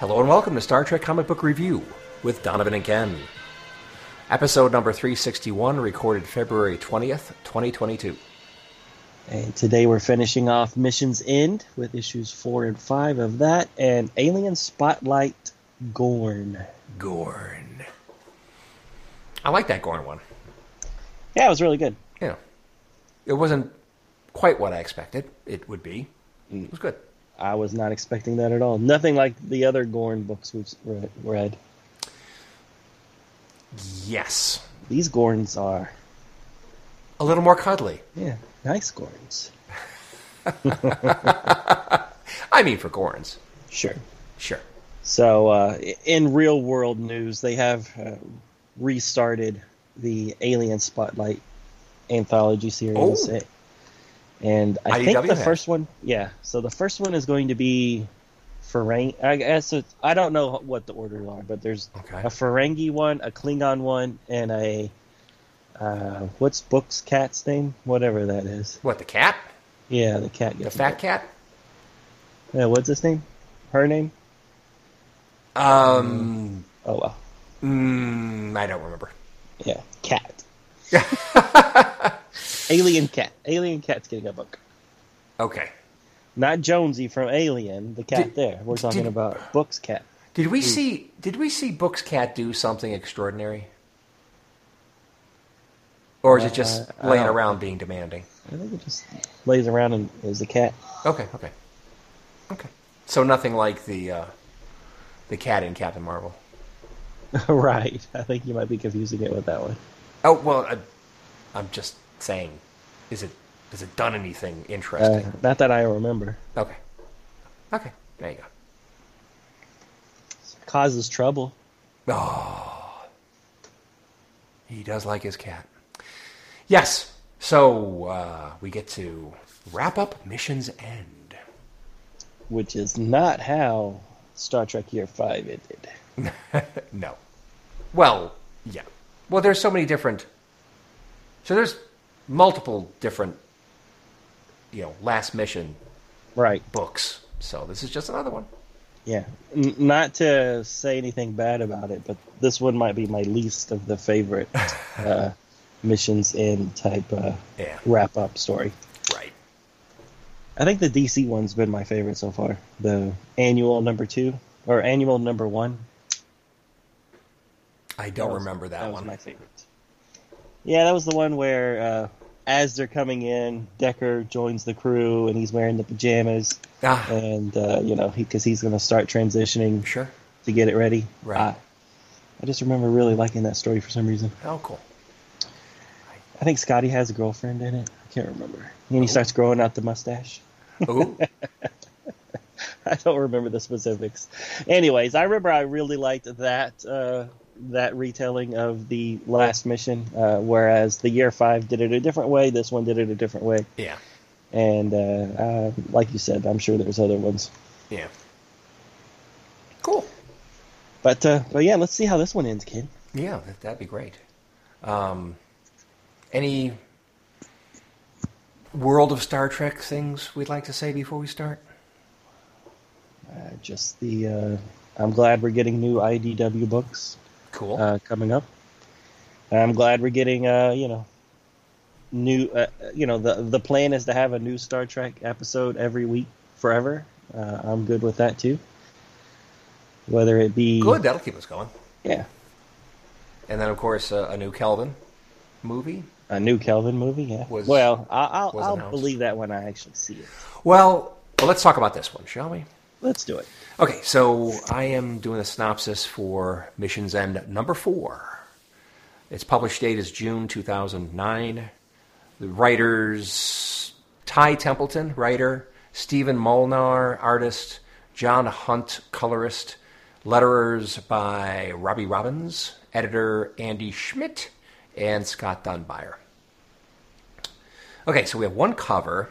Hello and welcome to Star Trek Comic Book Review with Donovan and Ken. Episode number 361, recorded February 20th, 2022. And today we're finishing off Mission's End with issues four and five of that, and Alien Spotlight Gorn. Gorn. I like that Gorn one. Yeah, it was really good. Yeah. It wasn't quite what I expected it would be. It was good. I was not expecting that at all. Nothing like the other Gorn books we've read. Yes. These Gorns are, A little more cuddly. yeah, nice Gorns. I mean, for Gorns. Sure. Sure. So, uh, in real world news, they have uh, restarted the Alien Spotlight anthology series. Oh. And I IDW think the first one, yeah. So the first one is going to be Ferengi. I guess it's, I don't know what the orders are, but there's Okay. a Ferengi one, a Klingon one, and a uh, what's Book's cat's name? Whatever that is. What, the cat? Yeah, the cat. The fat book. cat? Yeah, what's his name? Her name? Um, Oh well. mm, I don't remember. Yeah, cat. Alien cat. Alien cat's getting a book. Okay. Not Jonesy from Alien, the cat Did- there. We're talking did- about Book's cat. Did we see? Did we see Book's cat do something extraordinary, or is it just Uh, laying around being demanding? I think it just lays around and is a cat. Okay, okay, okay. So nothing like the uh, the cat in Captain Marvel. right. I think you might be confusing it with that one. Oh well, I, I'm just saying. Is it has it done anything Uh, interesting? not that I remember. okay, okay. There you go. Causes trouble. Oh, he does like his cat. Yes. So uh, we get to wrap up mission's end. which is not how Star Trek Year 5 ended. No. Well, yeah. Well, there's so many different. So there's multiple different, you know, last mission Right. books. So this is just another one. Yeah. N- not to say anything bad about it, but this one might be my least of the favorite uh, missions in type uh, Yeah. wrap up story. Right. I think the DC one's been my favorite so far. The annual number two or annual number one. I don't was- remember that, was one. my favorite. Yeah, that was the one where uh, as they're coming in, Decker joins the crew and he's wearing the pajamas, Ah, and uh, you know because he's going to start transitioning sure. to get it ready. Right. I, I just remember really liking that story for some reason. Oh, cool. I think Scotty has a girlfriend in it. I can't remember. And he starts growing out the mustache. Ooh. I don't remember the specifics. Anyways, I remember I really liked that uh, that retelling of the last mission. Uh, whereas the year five did it a different way. This one did it a different way. yeah. And uh, uh, like you said, I'm sure there's other ones. Yeah. Cool. But uh, but yeah, let's see how this one ends, kid. Yeah, that, that'd be great. Um, any World of Star Trek things we'd like to say before we start? Uh, just the uh, I'm glad we're getting new IDW books. Cool. uh, coming up. And I'm glad we're getting, uh, you know, new. Uh, you know, the the plan is to have a new Star Trek episode every week forever. Uh, I'm good with that too. Whether it be Good. That'll keep us going. yeah, And then, of course, uh, a new Kelvin movie. a new Kelvin movie, yeah. Was- well, I'll I'll, I'll believe that when I actually see it. Well, well, let's talk about this one, shall we? Let's do it. Okay, so I am doing a synopsis for Mission's End number four. Its published date is June 2009. The writers Ty Templeton, writer, Stephen Molnar, artist, John Hunt, colorist, letterers by Robbie Robbins, editor Andy Schmidt, and Scott Dunbar. Okay, so we have one cover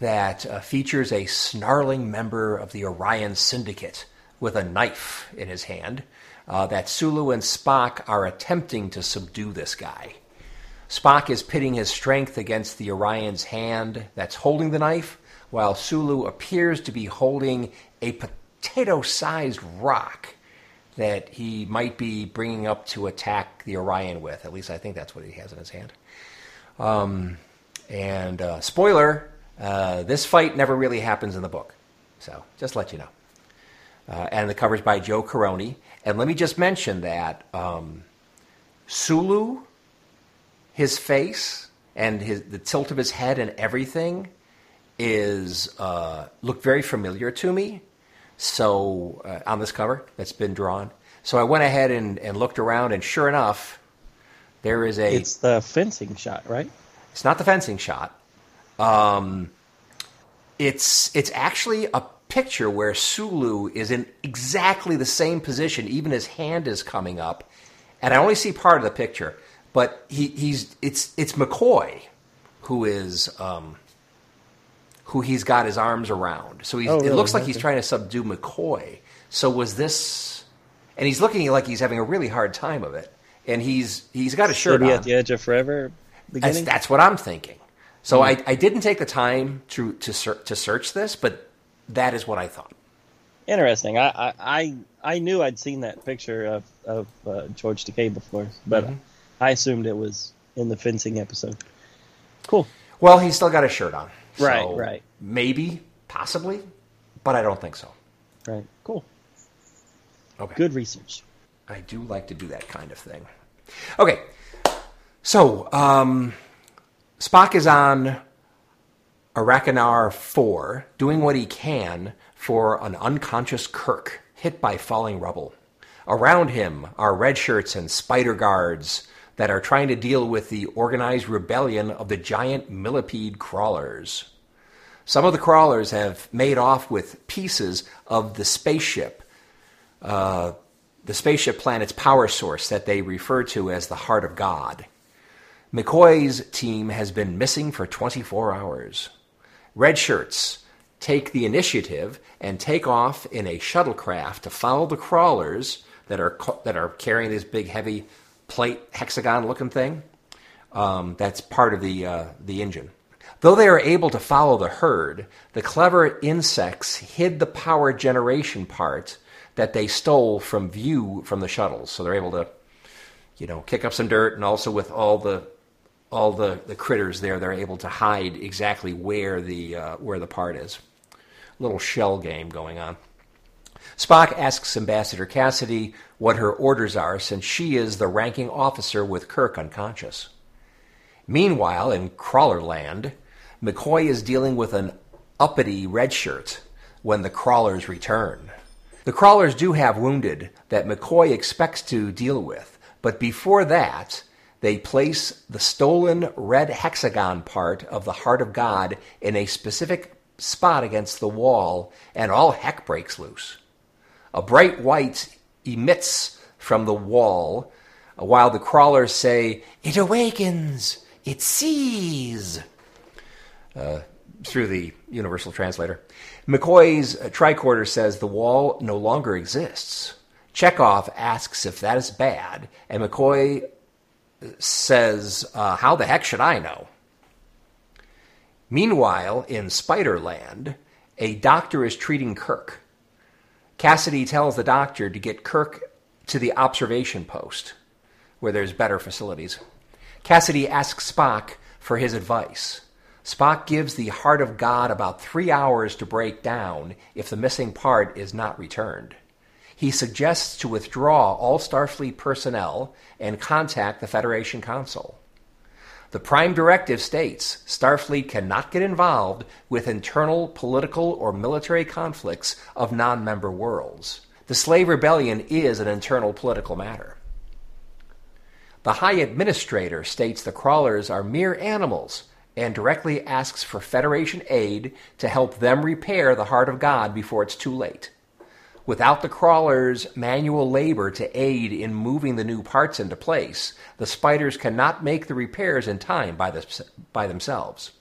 that uh, features a snarling member of the Orion Syndicate with a knife in his hand. Uh, that Sulu and Spock are attempting to subdue this guy. Spock is pitting his strength against the Orion's hand that's holding the knife, while Sulu appears to be holding a potato sized rock that he might be bringing up to attack the Orion with. At least I think that's what he has in his hand. Um, and uh, spoiler uh, this fight never really happens in the book. So just let you know. Uh, and the cover's by Joe Corroney. And let me just mention that um, Sulu, his face and his, the tilt of his head and everything is uh, look very familiar to me. So uh, on this cover that's been drawn. So I went ahead and, and looked around, and sure enough, there is a. It's the fencing shot, right? It's not the fencing shot. Um, it's it's actually a picture where Sulu is in exactly the same position, even his hand is coming up, and I only see part of the picture. But he, he's it's it's McCoy who is um, who he's got his arms around. So oh, really? it looks like he's trying to subdue McCoy. So was this? And he's looking like he's having a really hard time of it. And he's he's got a shirt City on. at the edge of forever. That's, that's what I'm thinking. So mm-hmm. I, I didn't take the time to to, ser- to search this, but that is what I thought. Interesting. I I, I knew I'd seen that picture of of uh, George Takei before, but mm-hmm. I assumed it was in the fencing episode. Cool. Well, he's still got a shirt on. Right. So right. Maybe, possibly, but I don't think so. Right. Cool. Okay. Good research. I do like to do that kind of thing. Okay. So, um, Spock is on Arachnar 4, doing what he can for an unconscious Kirk hit by falling rubble. Around him are red shirts and spider guards that are trying to deal with the organized rebellion of the giant millipede crawlers. Some of the crawlers have made off with pieces of the spaceship, uh, the spaceship planet's power source that they refer to as the Heart of God. McCoy's team has been missing for 24 hours. Red shirts take the initiative and take off in a shuttlecraft to follow the crawlers that are that are carrying this big heavy plate hexagon looking thing. Um, that's part of the uh, the engine. Though they are able to follow the herd, the clever insects hid the power generation part that they stole from view from the shuttles. So they're able to, you know, kick up some dirt and also with all the all the, the critters there, they're able to hide exactly where the uh, where the part is. Little shell game going on. Spock asks Ambassador Cassidy what her orders are since she is the ranking officer with Kirk unconscious. Meanwhile, in Crawlerland, McCoy is dealing with an uppity redshirt when the crawlers return. The crawlers do have wounded that McCoy expects to deal with, but before that, they place the stolen red hexagon part of the heart of God in a specific spot against the wall, and all heck breaks loose. A bright white emits from the wall, while the crawlers say, It awakens! It sees! Uh, through the Universal Translator. McCoy's tricorder says the wall no longer exists. Chekov asks if that is bad, and McCoy says, uh, How the heck should I know? Meanwhile, in Spiderland, a doctor is treating Kirk. Cassidy tells the doctor to get Kirk to the observation post, where there's better facilities. Cassidy asks Spock for his advice. Spock gives the heart of God about three hours to break down if the missing part is not returned he suggests to withdraw all Starfleet personnel and contact the Federation Council. The Prime Directive states Starfleet cannot get involved with internal political or military conflicts of non member worlds. The Slave Rebellion is an internal political matter. The High Administrator states the crawlers are mere animals and directly asks for Federation aid to help them repair the Heart of God before it's too late. Without the crawlers' manual labor to aid in moving the new parts into place, the spiders cannot make the repairs in time by, the, by themselves.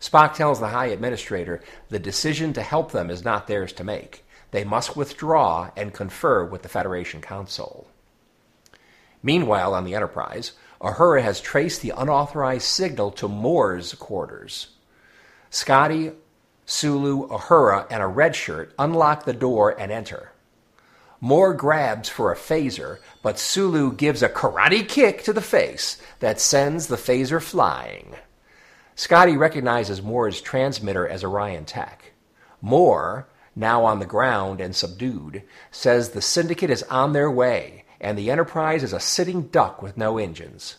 Spock tells the High Administrator the decision to help them is not theirs to make. They must withdraw and confer with the Federation Council. Meanwhile, on the Enterprise, Uhura has traced the unauthorized signal to Moore's quarters. Scotty, Sulu, Uhura, and a red shirt unlock the door and enter. Moore grabs for a phaser, but Sulu gives a karate kick to the face that sends the phaser flying. Scotty recognizes Moore's transmitter as Orion Tech. Moore, now on the ground and subdued, says the Syndicate is on their way and the Enterprise is a sitting duck with no engines.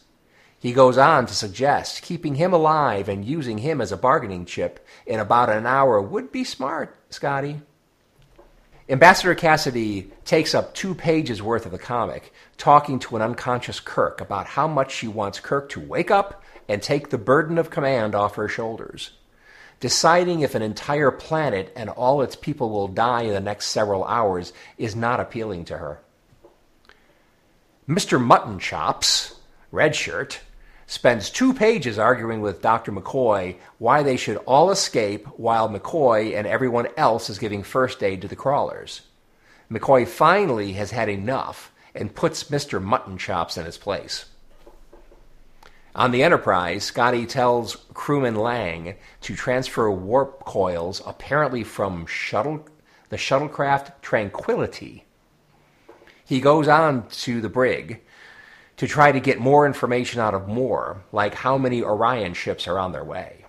He goes on to suggest keeping him alive and using him as a bargaining chip in about an hour would be smart, Scotty. Ambassador Cassidy takes up two pages worth of the comic, talking to an unconscious Kirk about how much she wants Kirk to wake up and take the burden of command off her shoulders. Deciding if an entire planet and all its people will die in the next several hours is not appealing to her. Mr. Mutton Chops, red shirt, spends two pages arguing with Dr. McCoy why they should all escape while McCoy and everyone else is giving first aid to the crawlers. McCoy finally has had enough and puts Mr. Mutton Chops in his place. On the Enterprise, Scotty tells crewman Lang to transfer warp coils apparently from shuttle, the shuttlecraft Tranquility he goes on to the brig to try to get more information out of Moore, like how many Orion ships are on their way.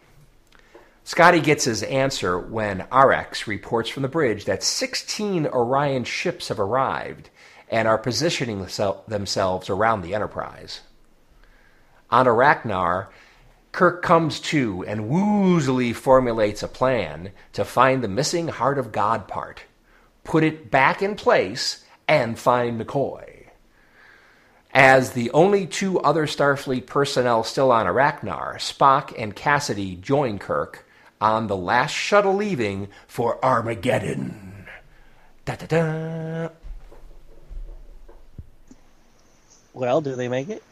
Scotty gets his answer when Arex reports from the bridge that 16 Orion ships have arrived and are positioning themselves around the Enterprise. On Arachnar, Kirk comes to and woozily formulates a plan to find the missing Heart of God part, put it back in place, and find McCoy. As the only two other Starfleet personnel still on Arachnar, Spock and Cassidy join Kirk on the last shuttle leaving for Armageddon. Da da da. Well, do they make it?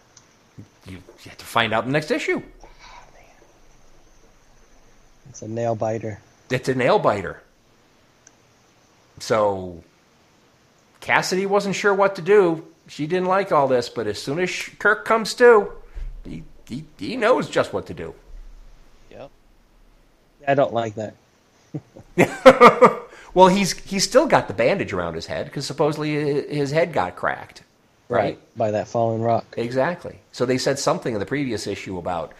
You, you have to find out in the next issue. It's a nail biter. It's a nail biter. So Cassidy wasn't sure what to do. She didn't like all this, but as soon as Kirk comes to, he, he, he knows just what to do. Yep. I don't like that. well, he's he's still got the bandage around his head because supposedly his head got cracked. Right? right, by that fallen rock. Exactly. So they said something in the previous issue about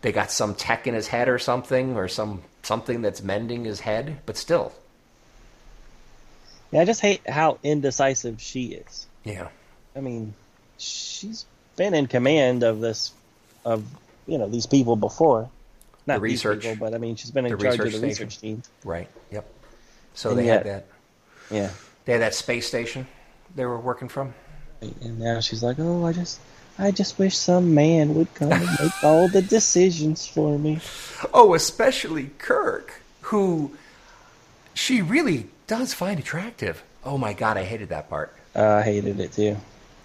they got some tech in his head or something, or some something that's mending his head, but still, yeah, I just hate how indecisive she is. Yeah. I mean, she's been in command of this, of you know these people before. Not the research, people, but I mean, she's been in charge of the station. research team. Right. Yep. So and they yet, had that. Yeah. They had that space station they were working from. And now she's like, "Oh, I just, I just wish some man would come and make all the decisions for me." Oh, especially Kirk, who she really does find attractive. Oh my god, I hated that part. Uh, I hated it too.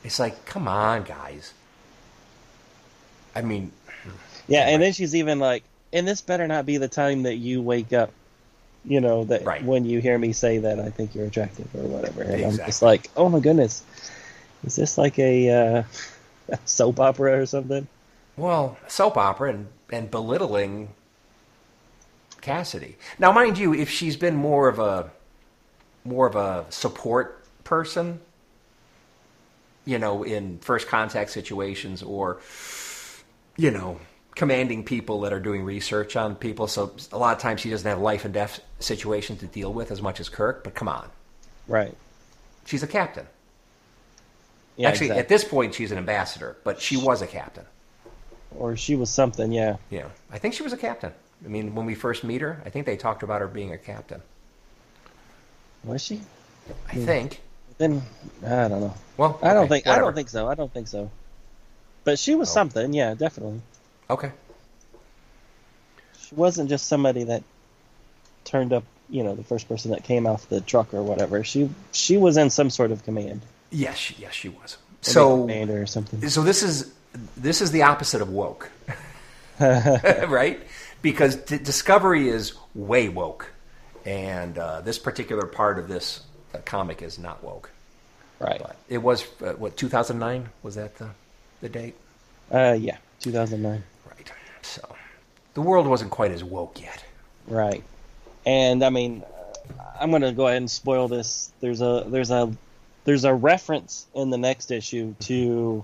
It's like, come on, guys. I mean, yeah, and then she's even like, and this better not be the time that you wake up. You know that right. when you hear me say that I think you're attractive or whatever, and exactly. I'm just like, oh my goodness, is this like a, uh, soap opera or something? Well, soap opera and, and belittling Cassidy. Now, mind you, if she's been more of a more of a support person, you know, in first contact situations or, you know, commanding people that are doing research on people. So a lot of times she doesn't have life and death situations to deal with as much as Kirk, but come on. Right. She's a captain. Yeah, Actually, exactly. at this point, she's an ambassador, but she was a captain. Or she was something, yeah. Yeah. I think she was a captain. I mean, when we first meet her, I think they talked about her being a captain. Was she? I think. Then I don't know. Well, I don't think whatever. I don't think so. I don't think so. But she was oh. something, yeah, definitely. Okay. She wasn't just somebody that turned up, you know, the first person that came off the truck or whatever. She she was in some sort of command. Yes, she, yes, she was. So, commander or something. so this is this is the opposite of woke, right? Because D- Discovery is way woke, and uh, this particular part of this uh, comic is not woke. Right. But it was uh, what 2009 was that the the date? Uh, yeah, 2009. Right. So the world wasn't quite as woke yet. Right. And I mean, uh, I'm going to go ahead and spoil this. There's a there's a there's a reference in the next issue to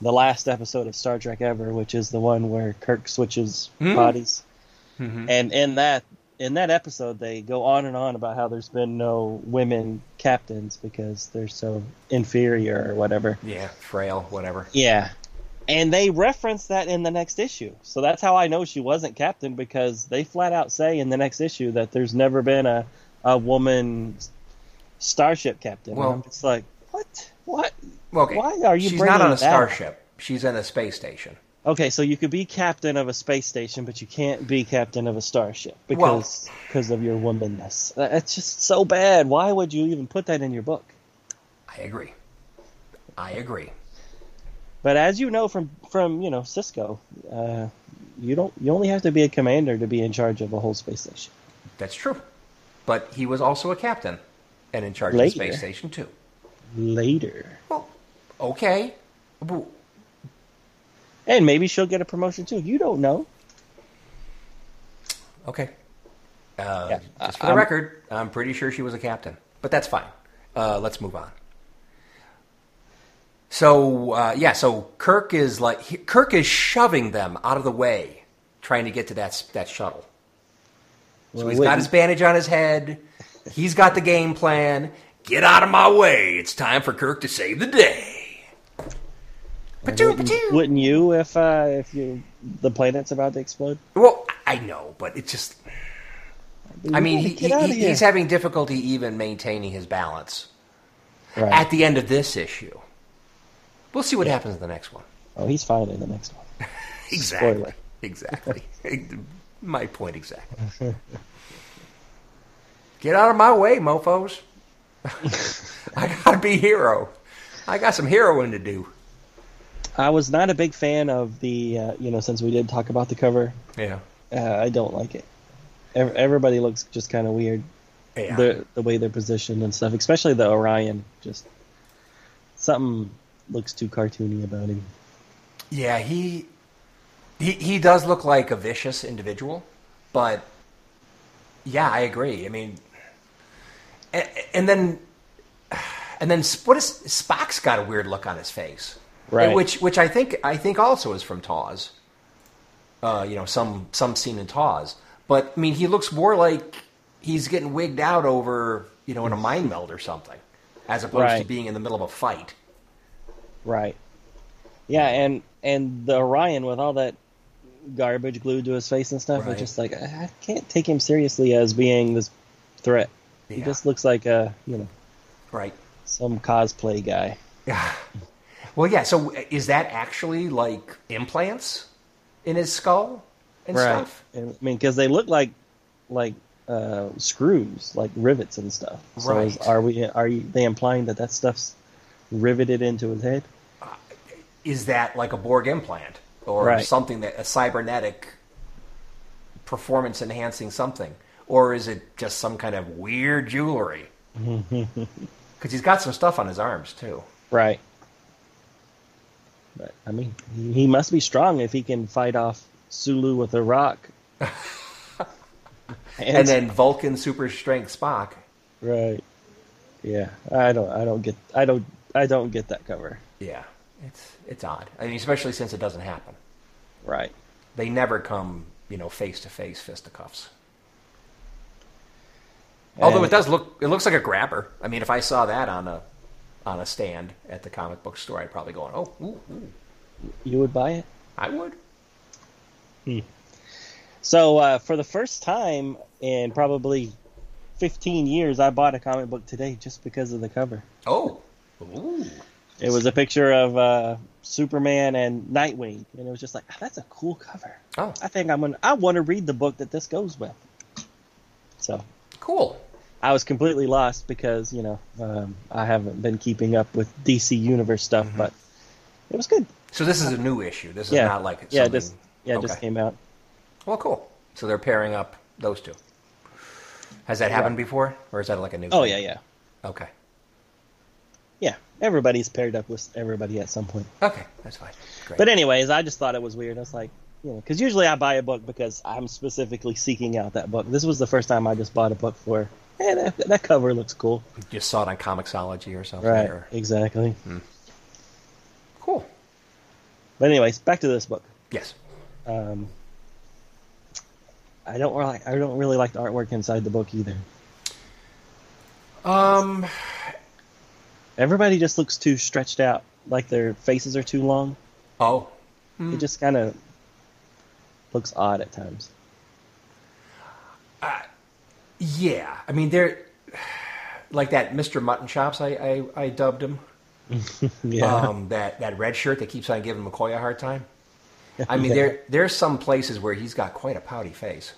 the last episode of Star Trek ever, which is the one where Kirk switches Hmm. bodies. Mhm. And in that in that episode, they go on and on about how there's been no women captains because they're so inferior or whatever. Yeah, frail, whatever. Yeah. And they reference that in the next issue. So that's how I know she wasn't captain because they flat out say in the next issue that there's never been a, a woman starship captain. Well- I'm like, what? What? Okay. Why are you She's not on a starship. She's in a space station. Okay, so you could be captain of a space station, but you can't be captain of a starship because because of your womanness. That's just so bad. Why would you even put that in your book? I agree. I agree. But as you know from from you know Sisko, uh, you don't you only have to be a commander to be in charge of a whole space station. That's true. But he was also a captain and in charge of Later. the space station too. Later, Well, okay. Well, and maybe she'll get a promotion too. You don't know. Okay. Uh, Yeah, just for the I'm- record, I'm pretty sure she was a captain, but that's fine. Uh, let's move on. So uh, yeah, so Kirk is like he, Kirk is shoving them out of the way, trying to get to that that shuttle. So he's wait, got his bandage on his head. He's got the game plan. Get out of my way! It's time for Kirk to save the day. Wouldn't, wouldn't you if uh, if you the planet's about to explode? Well, I know, but it just. I mean, he, he, he's having difficulty even maintaining his balance Right. at the end of this issue. We'll see what happens in the next one. oh, he's fine in the next one. Exactly. Spoiler. Exactly. My point exactly. Get out of my way, mofos. I gotta be hero. I got some heroing to do. I was not a big fan of the uh, you know since we did talk about the cover. Yeah. Uh, I don't like it. Ev- Everybody looks just kind of weird. Yeah. the the way they're positioned and stuff, especially the Orion. Just something looks too cartoony about him. Yeah, he he he does look like a vicious individual, but yeah, I agree. I mean, and, and then and then what is Spock's got a weird look on his face, Right. Which which I think I think also is from TOS. Uh, you know, some some scene in TOS, but I mean, he looks more like he's getting wigged out over you know in a mind meld or something, as opposed to being in the middle of a fight. Right. Yeah, and and the Orion with all that garbage glued to his face and stuff, Right. it's just like I I can't take him seriously as being this threat. He just looks like a you know Right. some cosplay guy. Yeah. Well, yeah. So is that actually like implants in his skull and stuff? And, I mean, because they look like like uh, screws, like rivets and stuff. So is, are we? Are you, they implying that that stuff's riveted into his head? Is that like a Borg implant or Right. something that a cybernetic performance enhancing something, or is it just some kind of weird jewelry? Because he's got some stuff on his arms too. Right. But I mean, he, he must be strong if he can fight off Sulu with a rock. And then Vulcan super strength Spock. right. Yeah, I don't, I don't get, I don't, I don't get that cover. Yeah, it's it's odd. I mean, especially since it doesn't happen. Right. They never come, you know, face to face fisticuffs. Although And- it does look, it looks like a grabber. I mean, if I saw that on a on a stand at the comic book store, I'd probably go, on. "Oh, ooh, ooh, You would buy it. I would." So uh, for the first time in probably 15 years, I bought a comic book today just because of the cover. Oh, ooh, It was a picture of uh, Superman and Nightwing, and it was just like "Ah, that's a cool cover. Oh, I think I'm gonna. I want to read the book that this goes with. So cool. I was completely lost because you know um, I haven't been keeping up with DC Universe stuff, Mm-hmm. but it was good. So this is a new issue. This is yeah, not like yeah, something... just yeah, it just came out. Well, cool. So they're pairing up those two. Has that happened before, or is that like a new? Oh thing? yeah, yeah, Okay. yeah. Everybody's paired up with everybody at some point. Okay, that's fine. Great. But anyways, I just thought it was weird. I was like, you know, because usually I buy a book because I'm specifically seeking out that book. This was the first time I just bought a book for. Hey, that, that cover looks cool. You just saw it on Comixology or something. Right. Or... Exactly. Cool. But anyways, back to this book. Yes. Um, I don't like. I don't really like the artwork inside the book either. Um. Everybody just looks too stretched out, like their faces are too long. Oh. It just kind of looks odd at times. Yeah. I mean, they're like that Mr. Mutton Chops. I I, I dubbed him. Yeah. Um, that that red shirt that keeps on giving McCoy a hard time. I mean, Yeah. there there's some places where he's got quite a pouty face.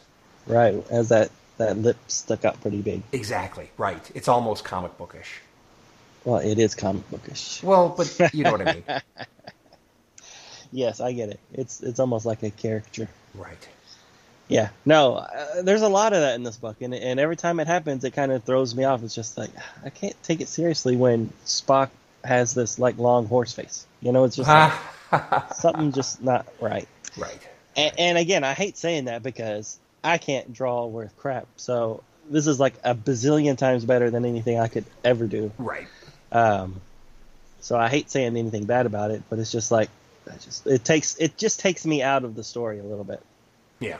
right. As that that lip stuck out pretty big. Exactly. Right. It's almost comic bookish. Well, it is comic bookish. Well, but you know what I mean. Yes, I get it. It's it's almost like a caricature. Right. Yeah. No, uh, there's a lot of that in this book, and and every time it happens, it kind of throws me off. It's just like I can't take it seriously when Spock has this like long horse face. You know, it's just like, something just not right. right. And, and again, I hate saying that because I can't draw worth crap. So this is like a bazillion times better than anything I could ever do. Right. Um, so I hate saying anything bad about it, but it's just like just it takes it just takes me out of the story a little bit Yeah.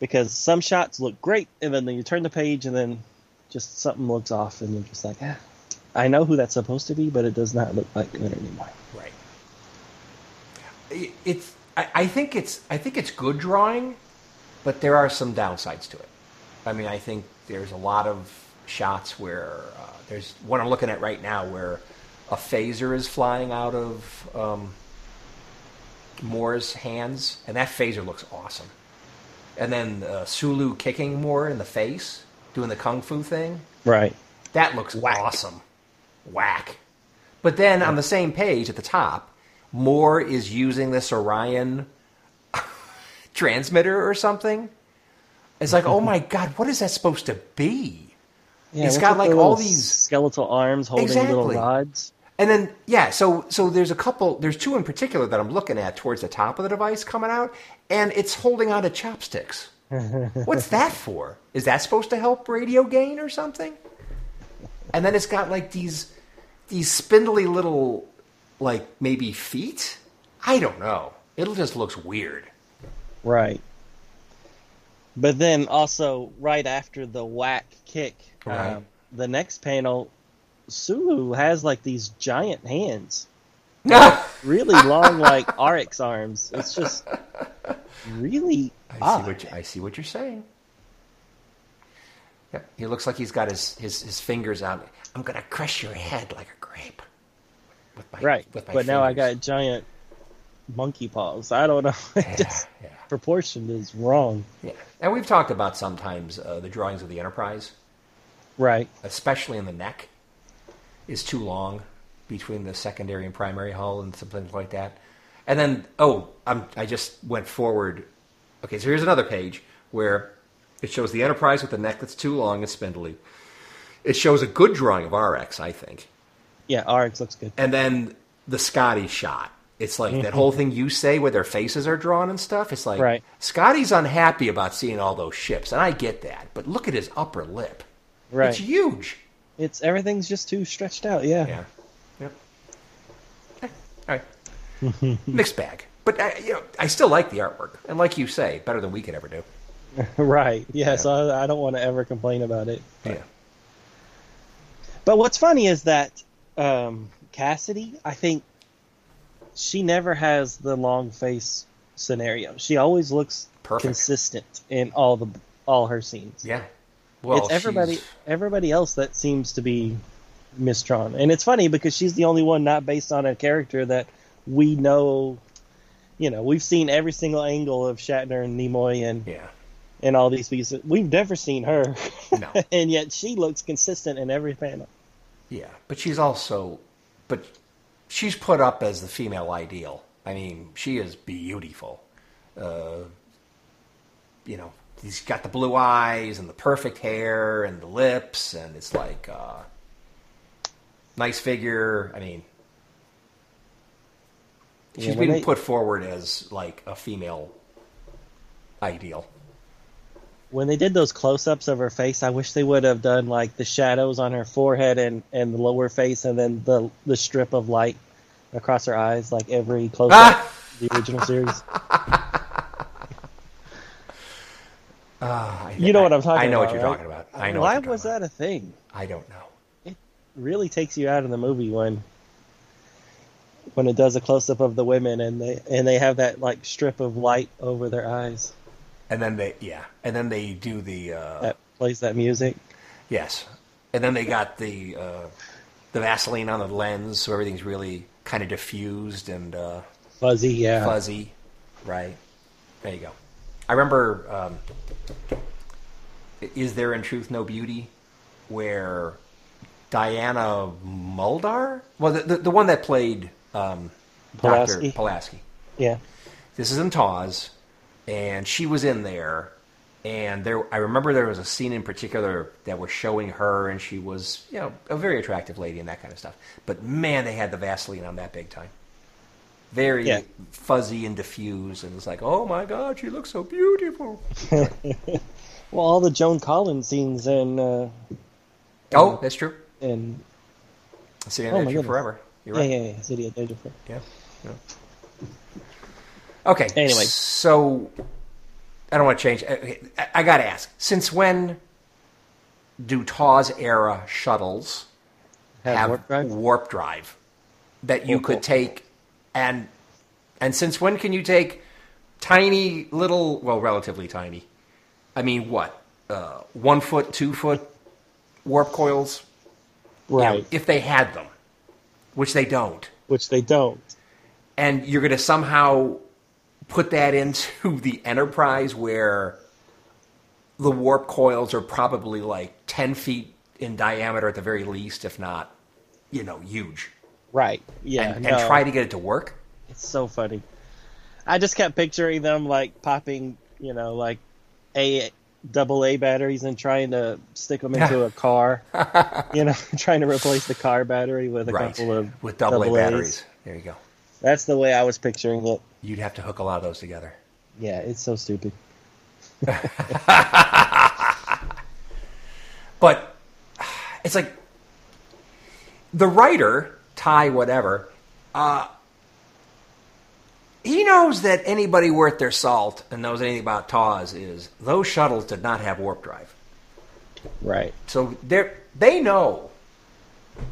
Because some shots look great and then you turn the page and then just something looks off and you're just like, ah, I know who that's supposed to be, but it does not look like it anymore. Right. It's. I, I think it's. I think it's good drawing, but there are some downsides to it. I mean, I think there's a lot of shots where uh, there's one I'm looking at right now where a phaser is flying out of um, Moore's hands, and that phaser looks awesome. And then uh, Sulu kicking Moore in the face, doing the kung fu thing. Right. That looks awesome. Whack. But then on the same page at the top, Moore is using this Orion transmitter or something. It's like, oh my god, what is that supposed to be? Yeah, It's what's got, like, all these- skeletal arms holding little Exactly. rods. And then yeah, so so there's a couple there's two in particular that I'm looking at towards the top of the device coming out, and it's holding on to chopsticks. What's that for? Is that supposed to help radio gain or something? And then it's got like these these spindly little like maybe feet? I don't know. It just looks weird. Right. But then also right after the whack kick, Right. um, the next panel, Sulu has like these giant hands, really long, like Arex arms. It's just really I see what you, I see what you're saying. Yep, he looks like he's got his, his, his fingers out. I'm gonna crush your head like a grape. With my, right. with my But now I got giant monkey paws. I don't know. It Yeah, just yeah, proportion is wrong. yeah. And we've talked about sometimes uh, the drawings of the Enterprise, Right. especially in the neck, is too long between the secondary and primary hull and something like that. And then, oh, I'm, I just went forward. Okay, so here's another page where it shows the Enterprise with the neck that's too long and spindly. It shows a good drawing of Arex, I think. Yeah, Arex looks good. And then the Scotty shot. It's like that whole thing you say where their faces are drawn and stuff. It's like Right. Scotty's unhappy about seeing all those ships, and I get that. But look at his upper lip. Right. It's huge. It's everything's just too stretched out. Yeah. Yeah. Yep. Okay. All right. Mixed bag. But I, you know, I still like the artwork, and like you say, better than we could ever do. right. Yeah. Yeah. So I, I don't want to ever complain about it. Yeah. But what's funny is that um, Cassidy, I think she never has the long face scenario. She always looks Perfect. consistent in all the all her scenes. Yeah. Well, it's everybody she's- everybody else that seems to be Mistron. And it's funny because she's the only one not based on a character that we know. You know, we've seen every single angle of Shatner and Nimoy and Yeah. and all these pieces. We've never seen her, No. and yet she looks consistent in every panel. Yeah, but she's also, but she's put up as the female ideal. I mean, she is beautiful. Uh, you know, he's got the blue eyes and the perfect hair and the lips, and it's like uh, nice figure. I mean, she's Yeah, they- put forward as like a female ideal. When they did those close-ups of her face, I wish they would have done like the shadows on her forehead and, and the lower face, and then the the strip of light across her eyes, like every close-up Ah! the original series. I- You know what I'm talking about. I know about, what you're right? talking about. I know. Why was talking that a thing? I don't know. It really takes you out of the movie when when it does a close-up of the women and they and they have that like strip of light over their eyes And then they, yeah, and then they do the. Uh, that plays that music. Yes, and then they got the uh, the Vaseline on the lens, so everything's really kind of diffused and uh, Fuzzy, yeah. fuzzy. Right. There you go. I remember. Um, is there in truth no beauty? Where Diana Muldaur, well, the the, the one that played um, Dr. Pulaski? Pulaski. Yeah. This is in TOS, and she was in there. And there, I remember there was a scene in particular that was showing her, and she was, you know, a very attractive lady and that kind of stuff. But man, they had the Vaseline on that big time. Very Yeah. fuzzy and diffused, and it's like, oh my god, she looks so beautiful. Well, all the Joan Collins scenes and uh, Oh, that's true. and City Oh, on my Edge. Forever. You're yeah, right. yeah, yeah, City of Danger. Yeah. yeah. Okay. Anyway. so I don't want to change. I, I, I got to ask: Since when do TOS era shuttles Have have warp drive? warp drive that you Oh, could cool. take and and since when can you take tiny little, well, relatively tiny? I mean, what? Uh, one foot, two foot warp coils? You know, Right. if they had them, which they don't Which they don't. and you're going to somehow put that into the enterprise where the warp coils are probably like 10 feet in diameter at the very least if not you know huge Right. Yeah. and, no. and try to get it to work It's so funny. I just kept picturing them like popping, you know, like a double A batteries and trying to stick them into a car. you know, trying to replace the car battery with a right couple of with double, double a batteries there you go That's the way I was picturing it. you'd have to hook a lot of those together Yeah, it's so stupid. but it's like the writer ty whatever uh, he knows that anybody worth their salt and knows anything about TOS is those shuttles did not have warp drive. Right. So they they know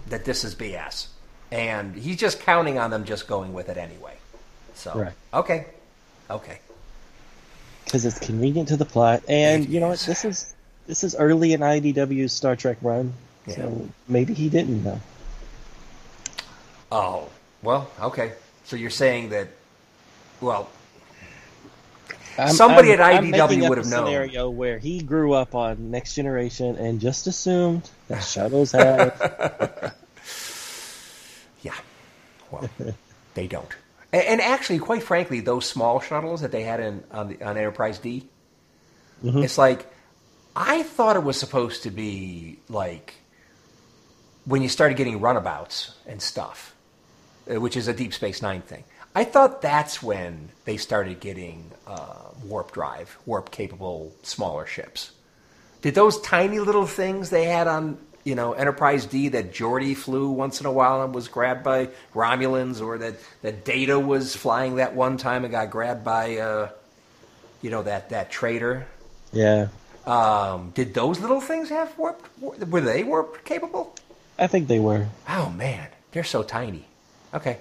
that this is BS, and he's just counting on them just going with it anyway. So Right. okay, okay, Because it's convenient to the plot, and It you know what? is. This is this is early in IDW's Star Trek run, so maybe he didn't know. oh well, okay. So you're saying that, well, I'm- Somebody I'm- at I'm IDW would a have known. Scenario where he grew up on Next Generation and just assumed that shuttles have. yeah, well, they don't. And, and actually, quite frankly, those small shuttles that they had in on, the, on Enterprise D, Mm-hmm. it's like I thought it was supposed to be like when you started getting runabouts and stuff, uh, which is a Deep Space Nine thing. I thought that's when they started getting uh, warp drive, warp capable smaller ships. Did those tiny little things they had on, you know, Enterprise D that Geordi flew once in a while and was grabbed by Romulans, or that, that Data was flying that one time and got grabbed by, uh, you know, that, that traitor? yeah, Um, did those little things have warp? Were they warp capable? I think they were. Oh man, they're so tiny. Okay.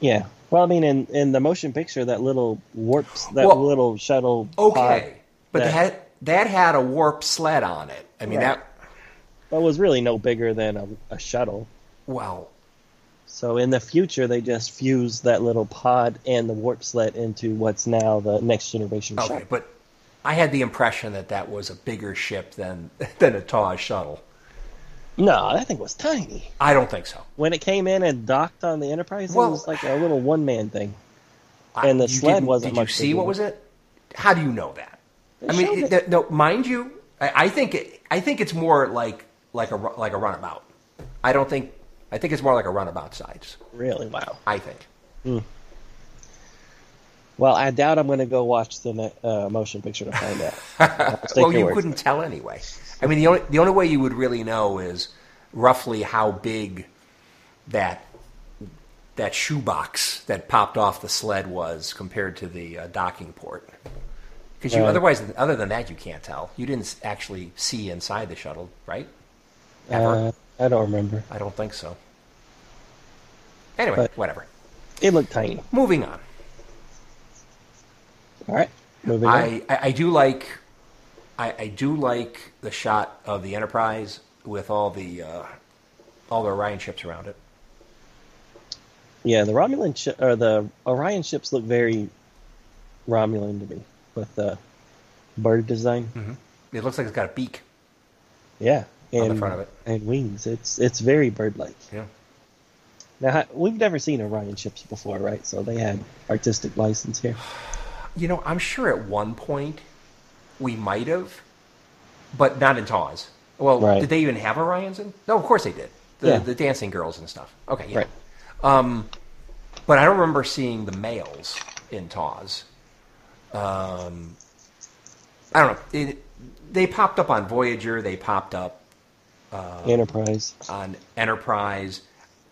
Yeah. Well, I mean, in in the motion picture, that little warps, that Well, little shuttle. Okay, but that- that had, that had a warp sled on it. I mean Right. that. but was really no bigger than a, a shuttle. Well, So in the future, they just fused that little pod and the warp sled into what's now the next generation shuttle. okay, shuttle. but I had the impression that that was a bigger ship than than a TOS shuttle. No, that thing was tiny. I don't think so. When it came in and docked on the Enterprise, Well- it was like a little one man thing. I- And the sled wasn't Did you much see bigger. what was it? How do you know that? They I mean, it- it. no, mind you, I, I think it, I think it's more like like a like a runabout. I don't think I think it's more like a runabout size. Really? Wow. I think. Hmm. Well, I doubt I'm going to go watch the uh, motion picture to find out. Well, you couldn't tell anyway. I mean, the only the only way you would really know is roughly how big that that shoebox that popped off the sled was compared to the uh, docking port. Because you Right. otherwise, other than that, you can't tell. You didn't actually see inside the shuttle, right? Ever? Uh, I don't remember. I don't think so. Anyway, But- whatever. It looked tiny. Moving on. All right, moving on. I, I, I do like I, I do like the shot of the Enterprise with all the uh, all the Orion ships around it. Yeah, the Romulan shi or the Orion ships look very Romulan to me with the bird design. It looks like it's got a beak. Yeah, and On the front of it. and wings. It's it's very bird-like. Yeah. Now we've never seen Orion ships before, right? So they had artistic license here. You know, I'm sure at one point we might have, but not in TOS. Well, Right. did they even have Orions in? No, of course they did. The, Yeah. the dancing girls and stuff. Okay, yeah. Right. Um, but I don't remember seeing the males in TOS. Um, I don't know. It, they popped up on Voyager. They popped up Uh, Enterprise. on Enterprise.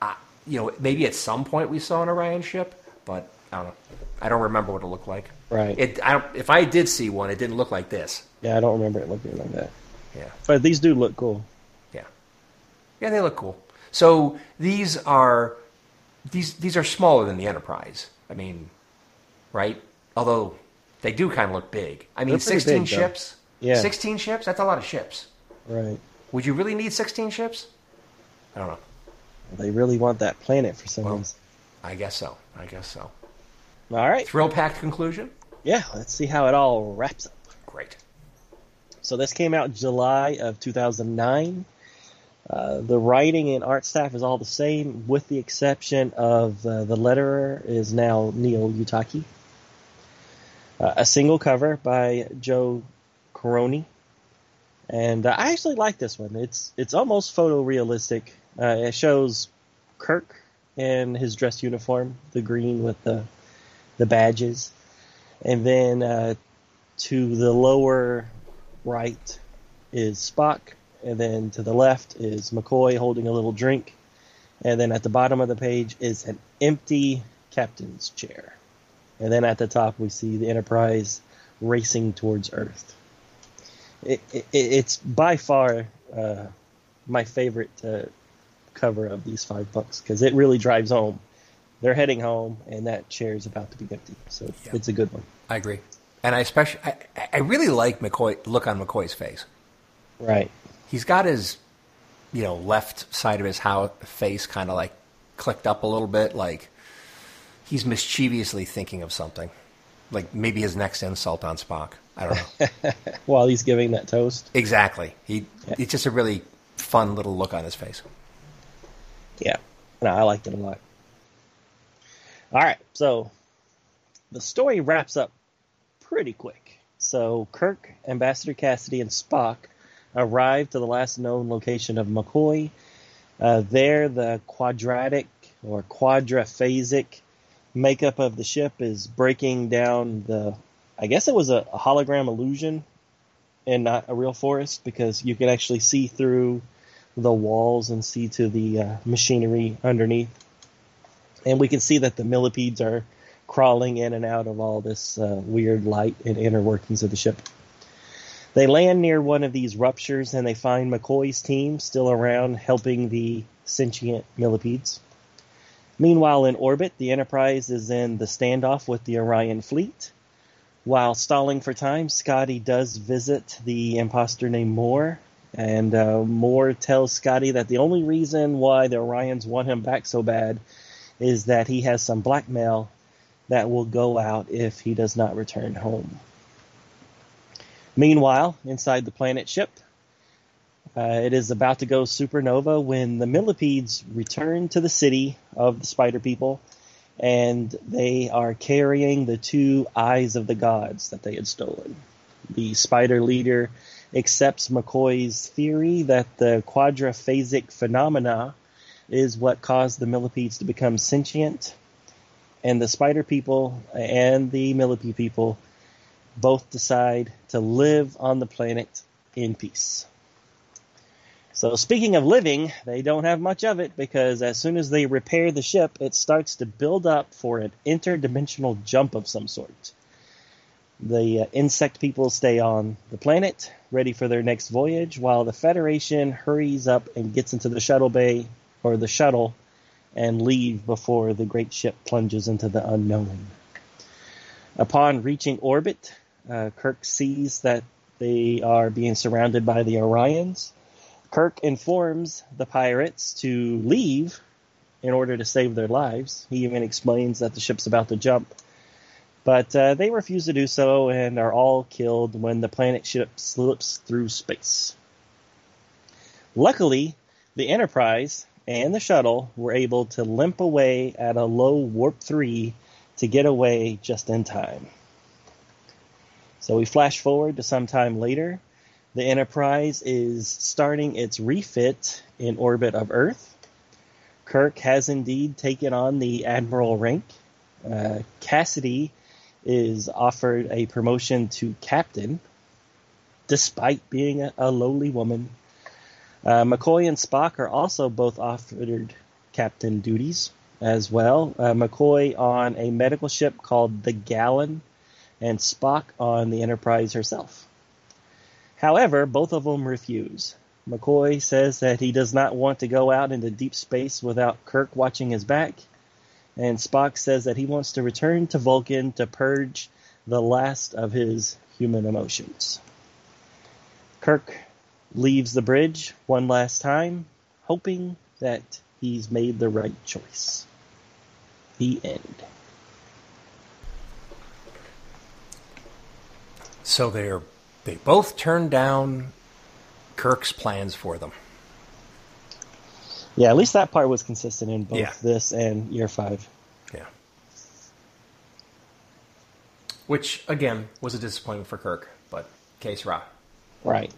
I, you know, maybe at some point we saw an Orion ship, but I don't know. I don't remember what it looked like. Right. It. I don't, if I did see one, it didn't look like this. Yeah, I don't remember it looking like that. Yeah. But these do look cool. Yeah. Yeah, they look cool. So these are these these are smaller than the Enterprise. I mean, right? Although they do kind of look big. I mean, 16 big, though. ships? Yeah. 16 ships? That's a lot of ships. Right. Would you really need 16 ships? I don't know. They really want that planet for some Well- reason. I guess so. I guess so. All right. Thrill packed conclusion? Yeah, let's see how it all wraps up. Great. So this came out July of 2009. Uh, the writing and art staff is all the same, with the exception of uh, the letterer is now Neil Uyetake. Uh, a single cover by Joe Corroney, and uh, I actually like this one. It's it's almost photorealistic. Uh, it shows Kirk in his dress uniform, the green with the the badges, and then uh, to the lower right is Spock, and then to the left is McCoy holding a little drink, and then at the bottom of the page is an empty captain's chair, and then at the top we see the Enterprise racing towards Earth. It, it, it's by far uh, my favorite uh, cover of these five books because it really drives home. They're heading home, and that chair is about to be empty, so Yeah. it's a good one. I agree. And I especially, I, I really like McCoy, look on McCoy's face. Right. He's got his, you know, left side of his face kind of like clicked up a little bit, like he's mischievously thinking of something, like maybe his next insult on Spock. I don't know While he's giving that toast. exactly. He Yeah. it's just a really fun little look on his face. Yeah, no, I liked it a lot. All right, so the story wraps up pretty quick. So Kirk, Ambassador Cassidy, and Spock arrive to the last known location of McCoy. Uh, there, the quadratic or quadraphasic makeup of the ship is breaking down the. I guess it was a, a hologram illusion and not a real forest because you can actually see through the walls and see to the uh, machinery underneath. And we can see that the millipedes are crawling in and out of all this uh, weird light and inner workings of the ship. They land near one of these ruptures and they find McCoy's team still around helping the sentient millipedes. Meanwhile, in orbit, the Enterprise is in the standoff with the Orion fleet. While stalling for time, Scotty does visit the imposter named Moore And uh, Moore tells Scotty that the only reason why the Orions want him back so bad is that he has some blackmail that will go out if he does not return home. Meanwhile, inside the planet ship, uh, it is about to go supernova when the millipedes return to the city of the spider people and they are carrying the two eyes of the gods that they had stolen. The spider leader accepts McCoy's theory that the quadraphasic phenomena is what caused the millipedes to become sentient, and the spider people and the millipede people both decide to live on the planet in peace. So, speaking of living, they don't have much of it because as soon as they repair the ship, it starts to build up for an interdimensional jump of some sort. The uh, insect people stay on the planet, ready for their next voyage, while the Federation hurries up and gets into the shuttle bay or the shuttle and leave before the great ship plunges into the unknown. Upon reaching orbit, uh, Kirk sees that they are being surrounded by the Orions Kirk informs the pirates to leave in order to save their lives. He even explains that the ship's about to jump. But uh, they refuse to do so and are all killed when the planet ship slips through space. Luckily, the Enterprise and the shuttle were able to limp away at a low warp 3 to get away just in time. So we flash forward to some time later the Enterprise is starting its refit in orbit of Earth. Kirk has indeed taken on the admiral rank. Uh, Cassidy is offered a promotion to captain, despite being a, a lowly woman. Uh, McCoy and Spock are also both offered captain duties as well. Uh, McCoy on a medical ship called the Gallon, and Spock on the Enterprise herself. However, both of them refuse. McCoy says that he does not want to go out into deep space without Kirk watching his back, and Spock says that he wants to return to Vulcan to purge the last of his human emotions. Kirk leaves the bridge one last time, hoping that he's made the right choice. The end. So they're they both turned down Kirk's plans for them. Yeah, at least that part was consistent in both Yeah. this and year five. Yeah. Which, again, was a disappointment for Kirk, but case Ra. Right.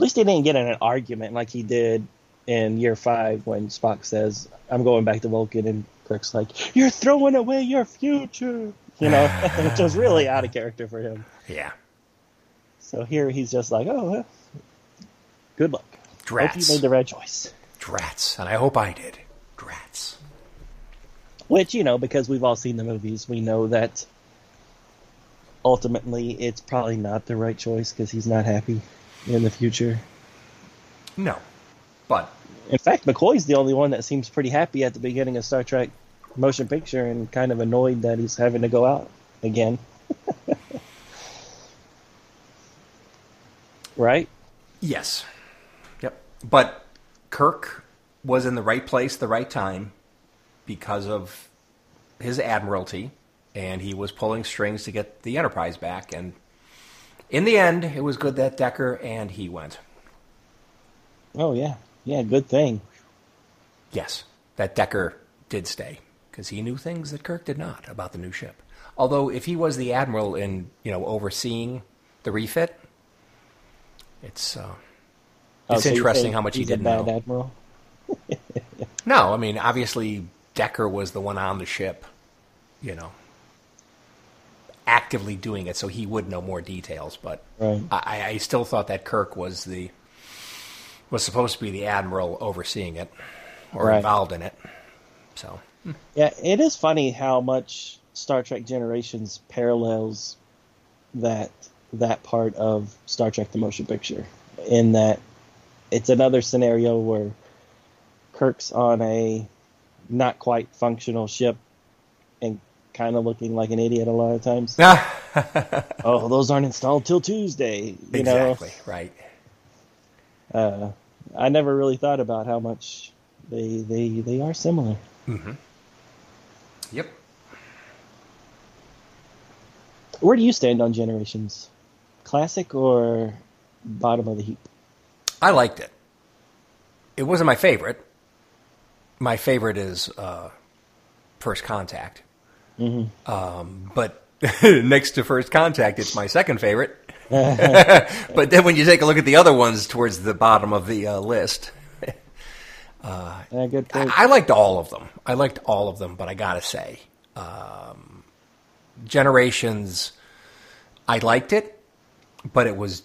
At least he didn't get in an argument like he did in year five when Spock says, I'm going back to Vulcan, and Kirk's like, You're throwing away your future. You know, which was really out of character for him. Yeah. So here he's just like, Oh, well, good luck. Hope you made the right choice. Drats. And I hope I did. Drats. Which, you know, because we've all seen the movies, we know that ultimately it's probably not the right choice because he's not happy in the future. No. But, In fact, McCoy's the only one that seems pretty happy at the beginning of Star Trek motion picture and kind of annoyed that he's having to go out again. right? yes. Yep. But Kirk was in the right place, the right time, because of his admiralty, and he was pulling strings to get the Enterprise back. And in the end, it was good that Decker and he went. Oh yeah, yeah. Good thing. Yes, that Decker did stay because he knew things that Kirk did not about the new ship. Although, if he was the admiral in you know overseeing the refit, it's uh, Oh, it's so interesting how much he didn't know. admiral. No, I mean obviously Decker was the one on the ship, you know, actively doing it, so he would know more details. But Right. I, I still thought that Kirk was the was supposed to be the admiral overseeing it or Right. involved in it. So Yeah, it is funny how much Star Trek Generations parallels that that part of Star Trek the Motion Picture in that it's another scenario where Kirk's on a not quite functional ship and kind of looking like an idiot a lot of times. oh, those aren't installed till Tuesday. You know, exactly right. Uh, I never really thought about how much they they they are similar. Yep. Where do you stand on Generations? Classic or bottom of the heap? I liked it. It wasn't my favorite. My favorite is uh, First Contact. Um, but next to First Contact, it's my second favorite. but then when you take a look at the other ones towards the bottom of the uh, list, Yeah, good. I, I liked all of them. I liked all of them, but I gotta say, um, Generations, I liked it, but it was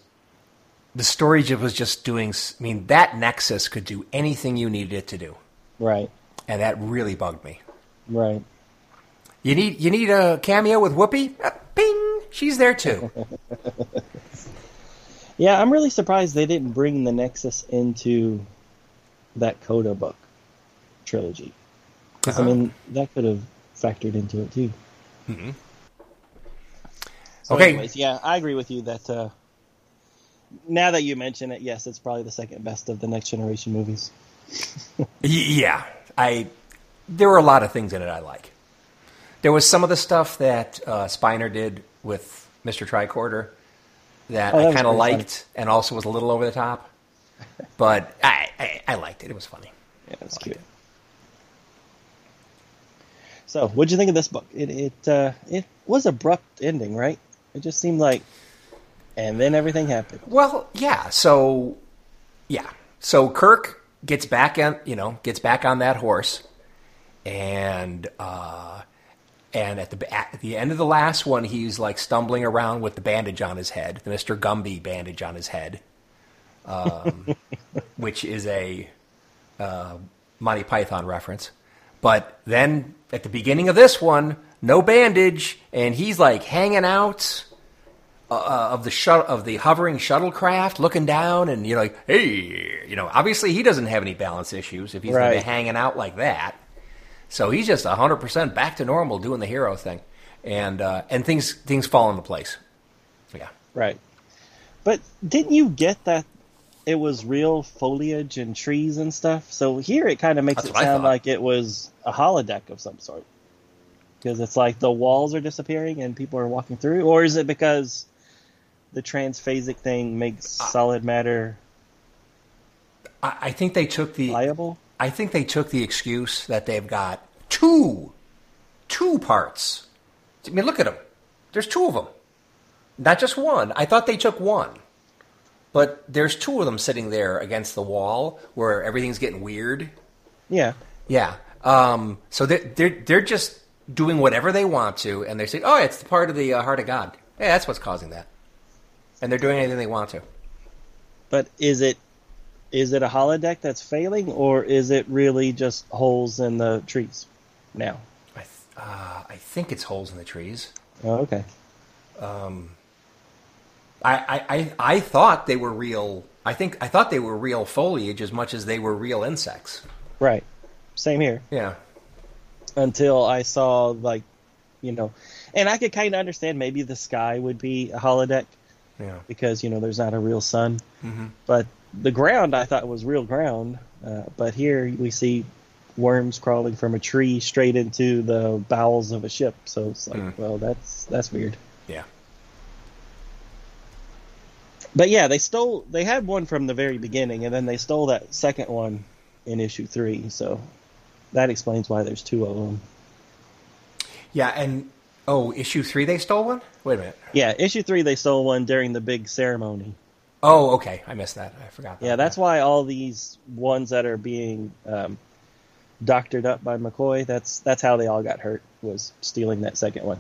the story ju- was just doing. I mean, that Nexus could do anything you needed it to do, right, and that really bugged me. right. You need you need a cameo with Whoopi? Uh, Bing, she's there too. Yeah, I'm really surprised they didn't bring the Nexus into that Coda book trilogy. I Uh-huh. mean, that could have factored into it too. So Okay. anyways, yeah, I agree with you that uh, now that you mention it, yes, it's probably the second best of the next generation movies. Yeah, I. There were a lot of things in it I like. There was some of the stuff that uh, Spiner did with Mr. Tricorder that Oh, that I kind of pretty funny. liked, and also was a little over the top. But I, I, I liked it. It was funny. Yeah, that's I cute. it. So, what'd you think of this book? It it uh, it was abrupt ending, right? It just seemed like, and then everything happened. Well, yeah. So, yeah. So Kirk gets back on, you know, gets back on that horse, and uh, and at the at the end of the last one, he's like stumbling around with the bandage on his head, the Mister Gumby bandage on his head, um, which is a uh, Monty Python reference. But then at the beginning of this one, no bandage, and he's like hanging out uh, of the shut of the hovering shuttlecraft, looking down, and you're like, hey, you know, obviously he doesn't have any balance issues if he's Right. be hanging out like that. So he's just hundred percent back to normal, doing the hero thing, and uh, and things things fall into place. Yeah, Right. But didn't you get that it was real foliage and trees and stuff? So here it kind of makes That's it sound like it was a holodeck of some sort. Because it's like the walls are disappearing and people are walking through, or is it because the transphasic thing makes solid matter I, I think they took the pliable? I think they took the excuse that they've got two, two parts. I mean, look at them. There's two of them, not just one. I thought they took one, but there's two of them sitting there against the wall where everything's getting weird. Yeah. Yeah. Um, so they're, they're they're just doing whatever they want to, and they say, "Oh, it's the part of the uh, heart of God." Yeah, that's what's causing that, and they're doing anything they want to. But is it is it a holodeck that's failing, or is it really just holes in the trees now? I th- uh, I think it's holes in the trees. Oh, okay. I, I, I, I thought they were real. I think I thought they were real foliage as much as they were real insects. Right. Same here. Yeah. until I saw like, you know, and I could kind of understand maybe the sky would be a holodeck Yeah. because you know there's not a real sun, Mhm. but the ground I thought was real ground. Uh, but here we see worms crawling from a tree straight into the bowels of a ship. So it's like, Mm. well, that's that's weird. Yeah. But yeah, they stole. They had one from the very beginning, and then they stole that second one in issue three. So that explains why there's two of them. Yeah. And oh, issue three, they stole one. Wait a minute. Yeah, issue three they stole one during the big ceremony. Oh, okay. I missed that. I forgot. about Yeah, that's why all these ones that are being um, doctored up by McCoy. That's that's how they all got hurt was stealing that second one.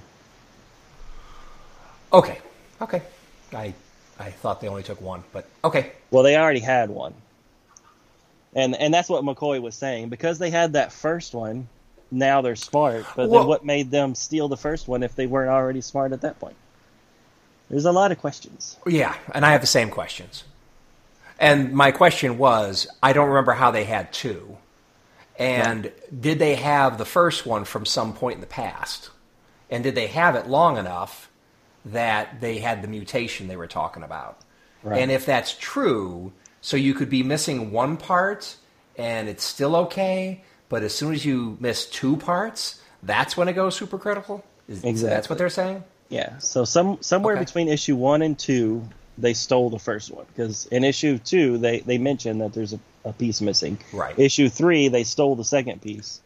Okay. Okay. I I thought they only took one, but okay. Well, they already had one, and and that's what McCoy was saying because they had that first one. Now they're smart, but then what made them steal the first one if they weren't already smart at that point? There's a lot of questions. Yeah, and I have the same questions. And my question was, I don't remember how they had two. And did they have the first one from some point in the past? And did they have it long enough that they had the mutation they were talking about? Right. And if that's true, So you could be missing one part and it's still okay, but as soon as you miss two parts, that's when it goes supercritical? Is, That's what they're saying? Yeah. So some somewhere Okay. between issue one and two, they stole the first one because in issue two they they mentioned that there's a, a piece missing. Right. Issue three they stole the second piece,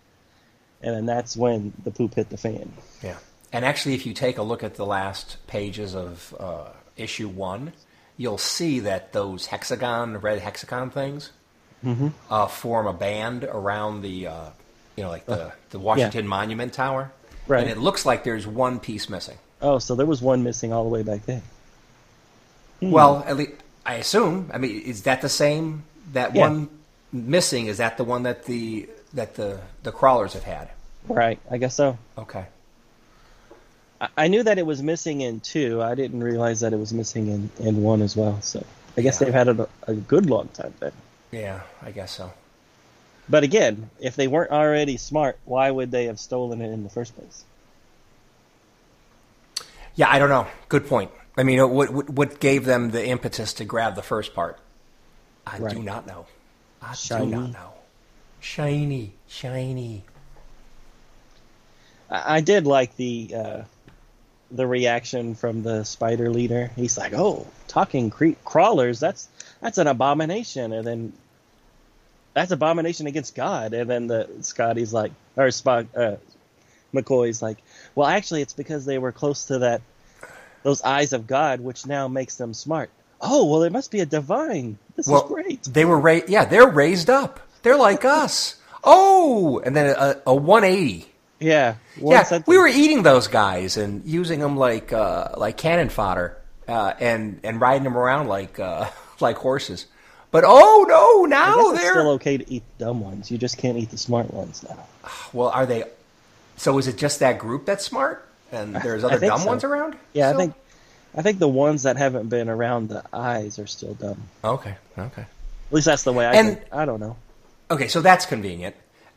and then that's when the poop hit the fan. Yeah. And actually, if you take a look at the last pages of uh, issue one, you'll see that those hexagon, red hexagon things, uh, form a band around the, uh, you know, like the, the Washington Monument Tower. Right. And it looks like there's one piece missing. Oh, so there was one missing all the way back there. Hmm. Well, at least I assume. I mean, is that the same? That Yeah. one missing is that the one that the that the the crawlers have had? Right. I guess so. Okay. I, I knew that it was missing in two. I didn't realize that it was missing in, in one as well. So I guess Yeah. they've had it a, a good long time then. Yeah, I guess so. But again, if they weren't already smart, why would they have stolen it in the first place? Yeah, I don't know. Good point. I mean, what what, what gave them the impetus to grab the first part? I do not know. I Shiny. do not know. Shiny, shiny. I, I did like the uh, the reaction from the spider leader. He's like, "Oh, talking cre- crawlers, that's that's an abomination," and then that's abomination against God. And then the Scotty's like, or Spock, uh, McCoy's like, "Well, actually, it's because they were close to that those eyes of God, which now makes them smart." Oh, well, it must be a divine. This Well, is great. they were ra- Yeah, they're raised up. They're like us. Oh, and then a, a 180. Yeah, yeah, sentence. we were eating those guys and using them like uh, like cannon fodder, uh, and and riding them around like uh, like horses. But oh no, now they're still okay to eat the dumb ones. You just can't eat the smart ones now. well. Are they? So is it just that group that's smart, and there's other dumb so. ones around? Yeah? I think I think the ones that haven't been around the eyes are still dumb. Okay, okay, At least that's the way I And- think. I don't know. okay. So that's convenient,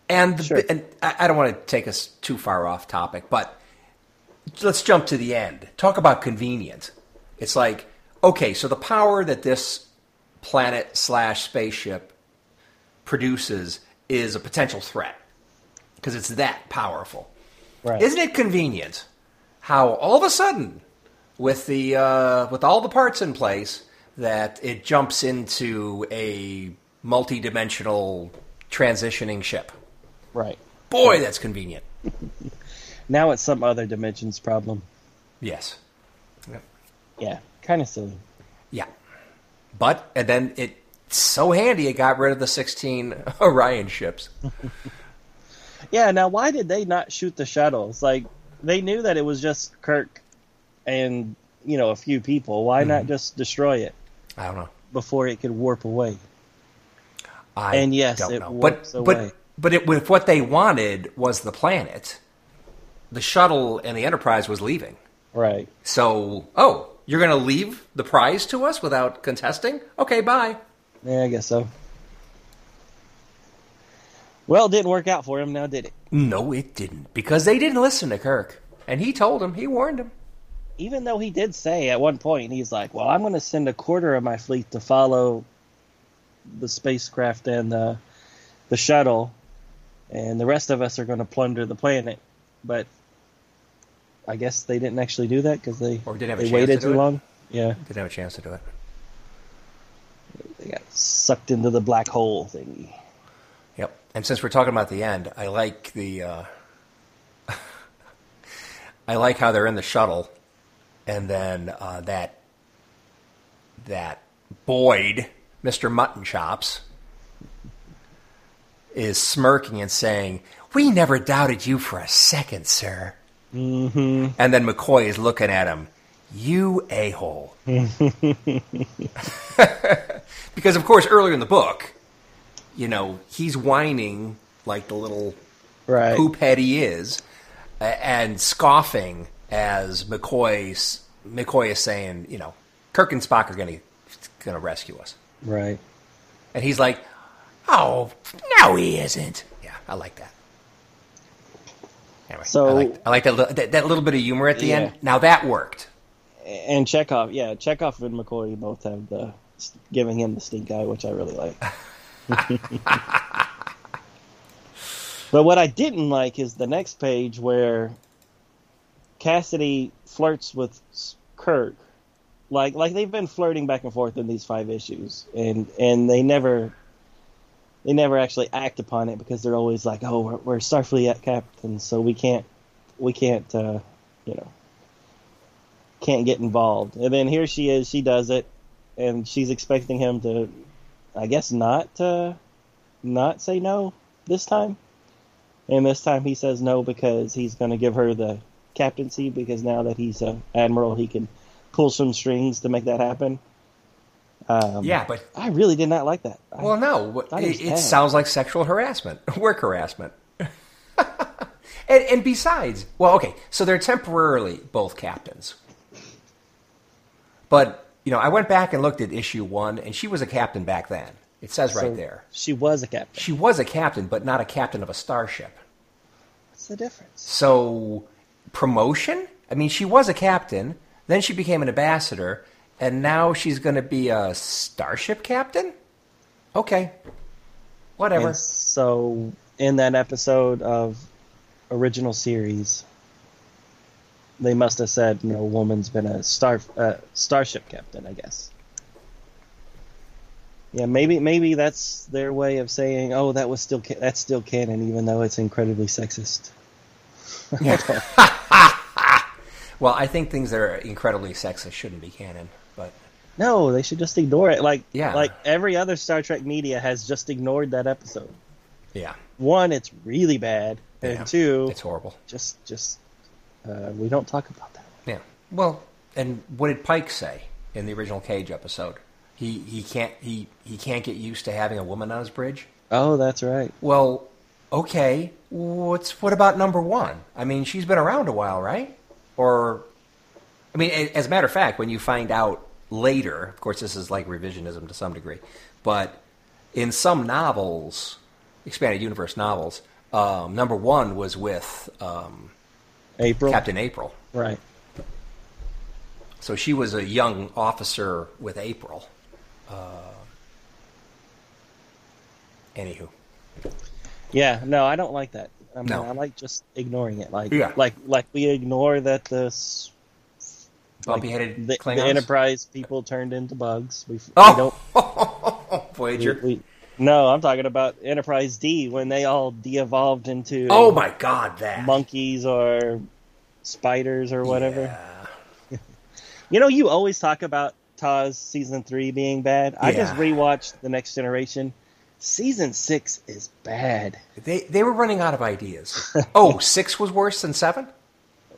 and the, Sure. and I, I don't want to take us too far off topic, but let's jump to the end. Talk about convenient. It's like okay, so the power that this planet slash spaceship produces is a potential threat because it's that powerful. Right. Isn't it convenient how all of a sudden, with the uh, with all the parts in place, that it jumps into a multi-dimensional transitioning ship? right. Boy, that's convenient. Now it's some other dimensions problem. Yes. Yeah, kind of silly. Yeah. But and then it's so handy it got rid of the 16 Orion ships. Yeah. Now, why did they not shoot the shuttles? Like they knew that it was just Kirk and you know a few people. Why Mm-hmm. not just destroy it I don't know. before it could warp away? I And yes, don't it know. but away. but but it, if what they wanted was the planet, the shuttle and the Enterprise was leaving. Right. So, oh, you're going to leave the prize to us without contesting? Okay, bye. Yeah, I guess so. Well, it didn't work out for him now, did it? No, it didn't because they didn't listen to Kirk, and he told him, he warned him. even though he did say at one point, he's like, "Well, I'm going to send a quarter of my fleet to follow the spacecraft and the the shuttle, and the rest of us are going to plunder the planet." But I guess they didn't actually do that because they Or didn't have a they chance waited to do too it. long. Yeah, Didn't have a chance to do it. they got sucked into the black hole thingy. Yep. And since we're talking about the end, I like the. Uh, I like how they're in the shuttle, and then uh, that that Boyd, Mister Mutton Chops, is smirking and saying, "We never doubted you for a second, sir." Mm-hmm. And then McCoy is looking at him. You a hole. because of course, earlier in the book, you know, he's whining like the little Right. poop head he is, and scoffing as McCoy's McCoy is saying, you know, Kirk and Spock are going to going to rescue us, Right. and he's like, "Oh, no, he isn't." Yeah, I like that. Anyway, So- I like, I like that, that that little bit of humor at the Yeah. end. Now that worked. And Chekhov, yeah, Chekhov and McCoy both have the giving him the stink eye, which I really like. but what I didn't like is the next page where Cassidy flirts with Kirk. Like like they've been flirting back and forth in these five issues and and they never they never actually act upon it because they're always like, "Oh, we're, we're Starfleet captains, so we can't we can't uh, you know can't get involved." And then here she is, she does it and she's expecting him to I guess not uh, not say no this time. And this time he says no because he's going to give her the captaincy because now that he's an admiral, he can pull some strings to make that happen. Um, Yeah, but I really did not like that. I- well, no, it, it sounds like sexual harassment, work harassment. and, and besides, well, okay, so they're temporarily both captains. But you know, I went back and looked at issue one, and she was a captain back then. It says right there. She was a captain. She was a captain, but not a captain of a starship. What's the difference? So, promotion? I mean, she was a captain, then she became an ambassador, and now she's going to be a starship captain? Okay. Whatever. And so in that episode of original series, they must have said no woman's been a star uh, starship captain. I guess. Yeah, maybe maybe that's their way of saying, "Oh, that was still ca- that's still canon, even though it's incredibly sexist." Well, I think things that are incredibly sexist shouldn't be canon, but No, they should just ignore it. Like Yeah. like every other Star Trek media has just ignored that episode. yeah, One, it's really bad, and Yeah. two, it's horrible. just just uh, we don't talk about that. Yeah. Well, and what did Pike say in the original Cage episode? He he can't he he can't get used to having a woman on his bridge. Oh, that's right. Well, okay. What's what about number one? I mean, she's been around a while, right? Or, I mean, as a matter of fact, when you find out later, of course, this is like revisionism to some degree, but in some novels, expanded universe novels, um, number one was with um, April. Captain April. Right. So she was a young officer with April. Uh, anywho, Yeah. No, I don't like that. I mean, No. I like just ignoring it. Like Yeah. like like we ignore that the s- like, bumpy-headed the, the Enterprise people turned into bugs. We, we oh, don't. Voyager. We, we- no, I'm talking about Enterprise D when they all de-evolved into oh my God, that monkeys or spiders or whatever. Yeah. You know, you always talk about TOS season three being bad. I just rewatched The Next Generation. Season six is bad. They they were running out of ideas. oh, six was worse than seven.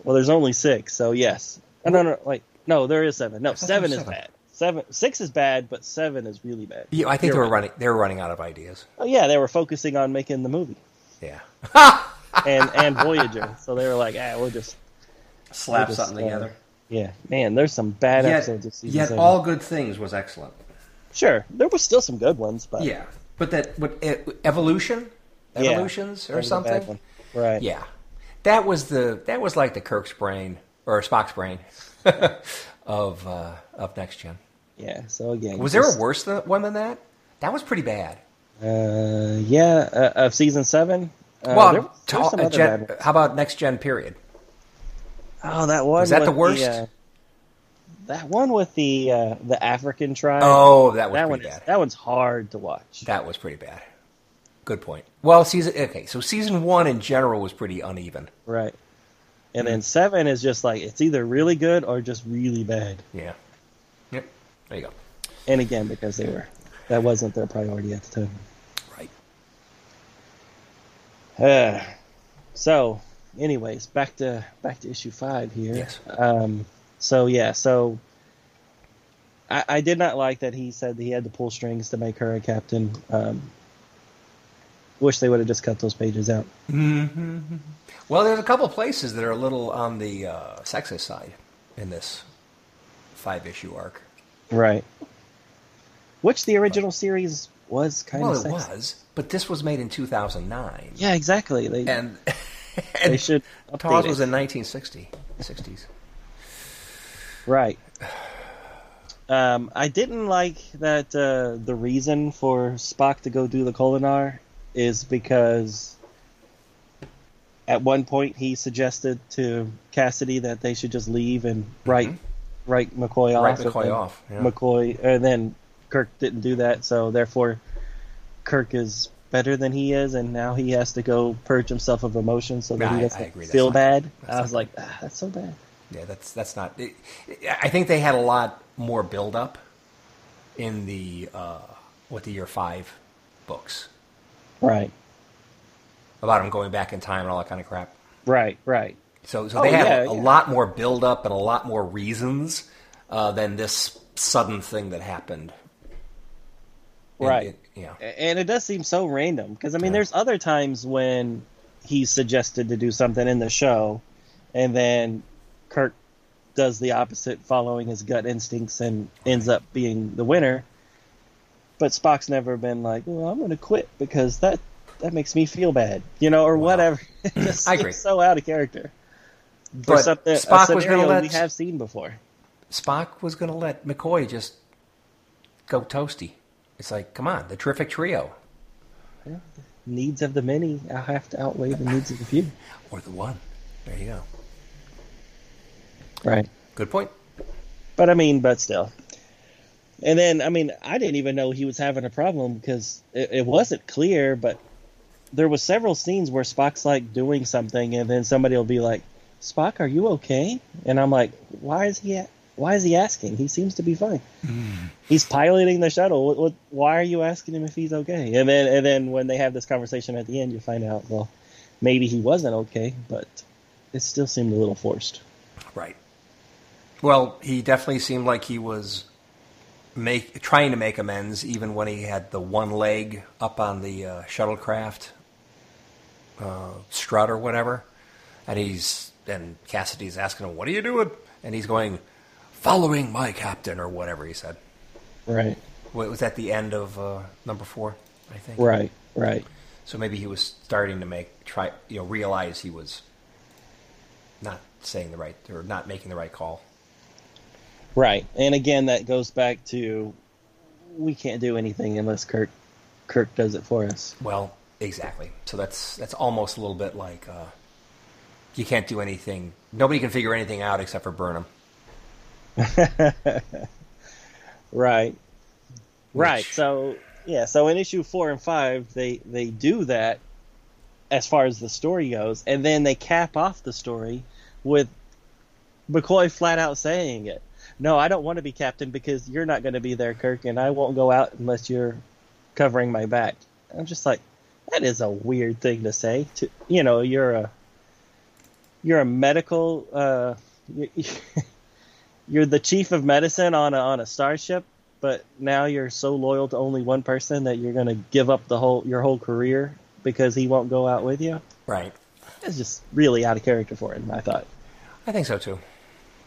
Well, there's only six, so yes. No, no, no. Wait, no, there is seven. No, seven is seven. bad. Seven, six is bad, but seven is really bad. Yeah, I think You're they were right. running. They were running out of ideas. Oh yeah, they were focusing on making the movie Yeah. and and Voyager, so they were like, ah, we'll just Slap Just, something uh, together. yeah. Man, there's some bad episodes of season yet seven. all good things was excellent. Sure, there was still some good ones, but Yeah, but that what evolution, evolutions that or was a bad something. Right. Yeah, that was the that was like the Kirk's brain or Spock's brain of uh, of next gen. Yeah. So again, Was there a worse than, one than that? That was pretty bad. Uh, yeah, uh, of season seven. Uh, well, there- there's gen- how about next gen period? Oh, that one. Was that the worst? uh, that one with the uh, the African tribe. Oh, that was that one. bad. that one's hard to watch. That was pretty bad. Good point. Well, season okay, so season one in general was pretty uneven. Right. And Hmm. then seven is just like it's either really good or just really bad. Yeah. There you go. And again, because they were that wasn't their priority at the time. Right. Uh, so, anyways, back to back to issue five here. Yes. Um. So yeah. So. I, I did not like that he said that he had to pull strings to make her a captain. Um, wish they would have just cut those pages out. Well, there's a couple places that are a little on the uh, sexist side in this five issue arc. Right. Which the original series was kind Well, of. it was, but this was made in 2009, Yeah, exactly. They and they and should. Taw's update was it. in 1960, 60s. right. Um, I didn't like that uh, the reason for Spock to go do the Kolinahr is because at one point he suggested to Cassidy that they should just leave and write write McCoy off. Write McCoy off, yeah. McCoy, and then Kirk didn't do that, so therefore Kirk is better than he is, and now he has to go purge himself of emotion so that I- he doesn't. Feel not- bad. I was like, ah, that's so bad. Yeah, that's that's not. It, I think they had a lot more build up in the uh, what the year five books Right, about him going back in time and all that kind of crap. right, right. So, so Oh, they had yeah, a, yeah. lot more buildup and a lot more reasons uh, than this sudden thing that happened. Right. it- yeah. and it does seem so random because I mean, Yeah. there's other times when he's suggested to do something in the show, and then Kirk does the opposite, following his gut instincts, and ends up being the winner. But Spock's never been like, "Well, I'm going to quit because that that makes me feel bad," you know, or Wow. whatever. It just I agree. so out of character. But something, Spock was gonna scenario let- we have seen before. Spock was going to let McCoy just go toasty. It's like, come on, the terrific trio Yeah. Needs of the many have to outweigh the needs of the few. or the one. There you go. Right. Good point. But I mean, but still. And then, I mean, I didn't even know he was having a problem because it, it wasn't clear, but there was several scenes where Spock's like doing something, and then somebody will be like, "Spock, are you okay?" And I'm like, "Why is he? A- why is he asking? He seems to be fine. He's piloting the shuttle. What, what, why are you asking him if he's okay?" And then, and then when they have this conversation at the end, you find out, well, maybe he wasn't okay, but it still seemed a little forced. Right. Well, he definitely seemed like he was make trying to make amends, even when he had the one leg up on the uh, shuttlecraft uh, strut or whatever, and he's and Cassidy's asking him, "What are you doing?" And he's going, "Following my captain," or whatever he said. Right. Wa- Was that the end of uh, number four? I think. Right. Right. So maybe he was starting to make try you know realize he was not saying the right or not making the right call. Right. And again, that goes back to we can't do anything unless Kirk Kirk does it for us. Well, exactly. So that's that's almost a little bit like uh, you can't do anything. Nobody can figure anything out except for Burnham. Right. Right. Which- So yeah, so in issue four and five they they do that as far as the story goes, and then they cap off the story with McCoy flat out saying it. No, I don't want to be captain because you're not going to be there, Kirk, and I won't go out unless you're covering my back. I'm just like, that is a weird thing to say. To you know, you're a you're a medical uh, you- you're the chief of medicine on a on a starship, but now you're so loyal to only one person that you're going to give up the whole your whole career because he won't go out with you. Right. It's just really out of character for him. I thought. I think so too.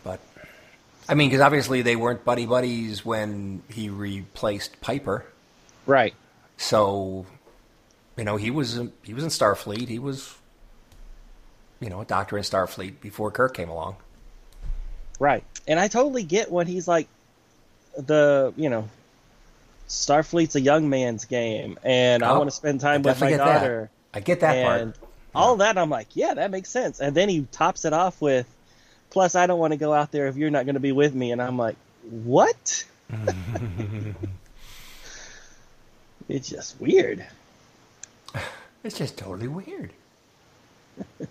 But I mean, because obviously they weren't buddy buddies when he replaced Piper. Right. So, you know, he was he was in Starfleet. He was, you know, a doctor in Starfleet before Kirk came along. Right. And I totally get when he's like the, you know, Starfleet's a young man's game and I Oh, want to spend time I with my get that. daughter. I get that and part. all that I'm like, yeah, that makes sense. And then he tops it off with plus I don't want to go out there if you're not going to be with me and I'm like, what? it's just weird. It's just totally weird.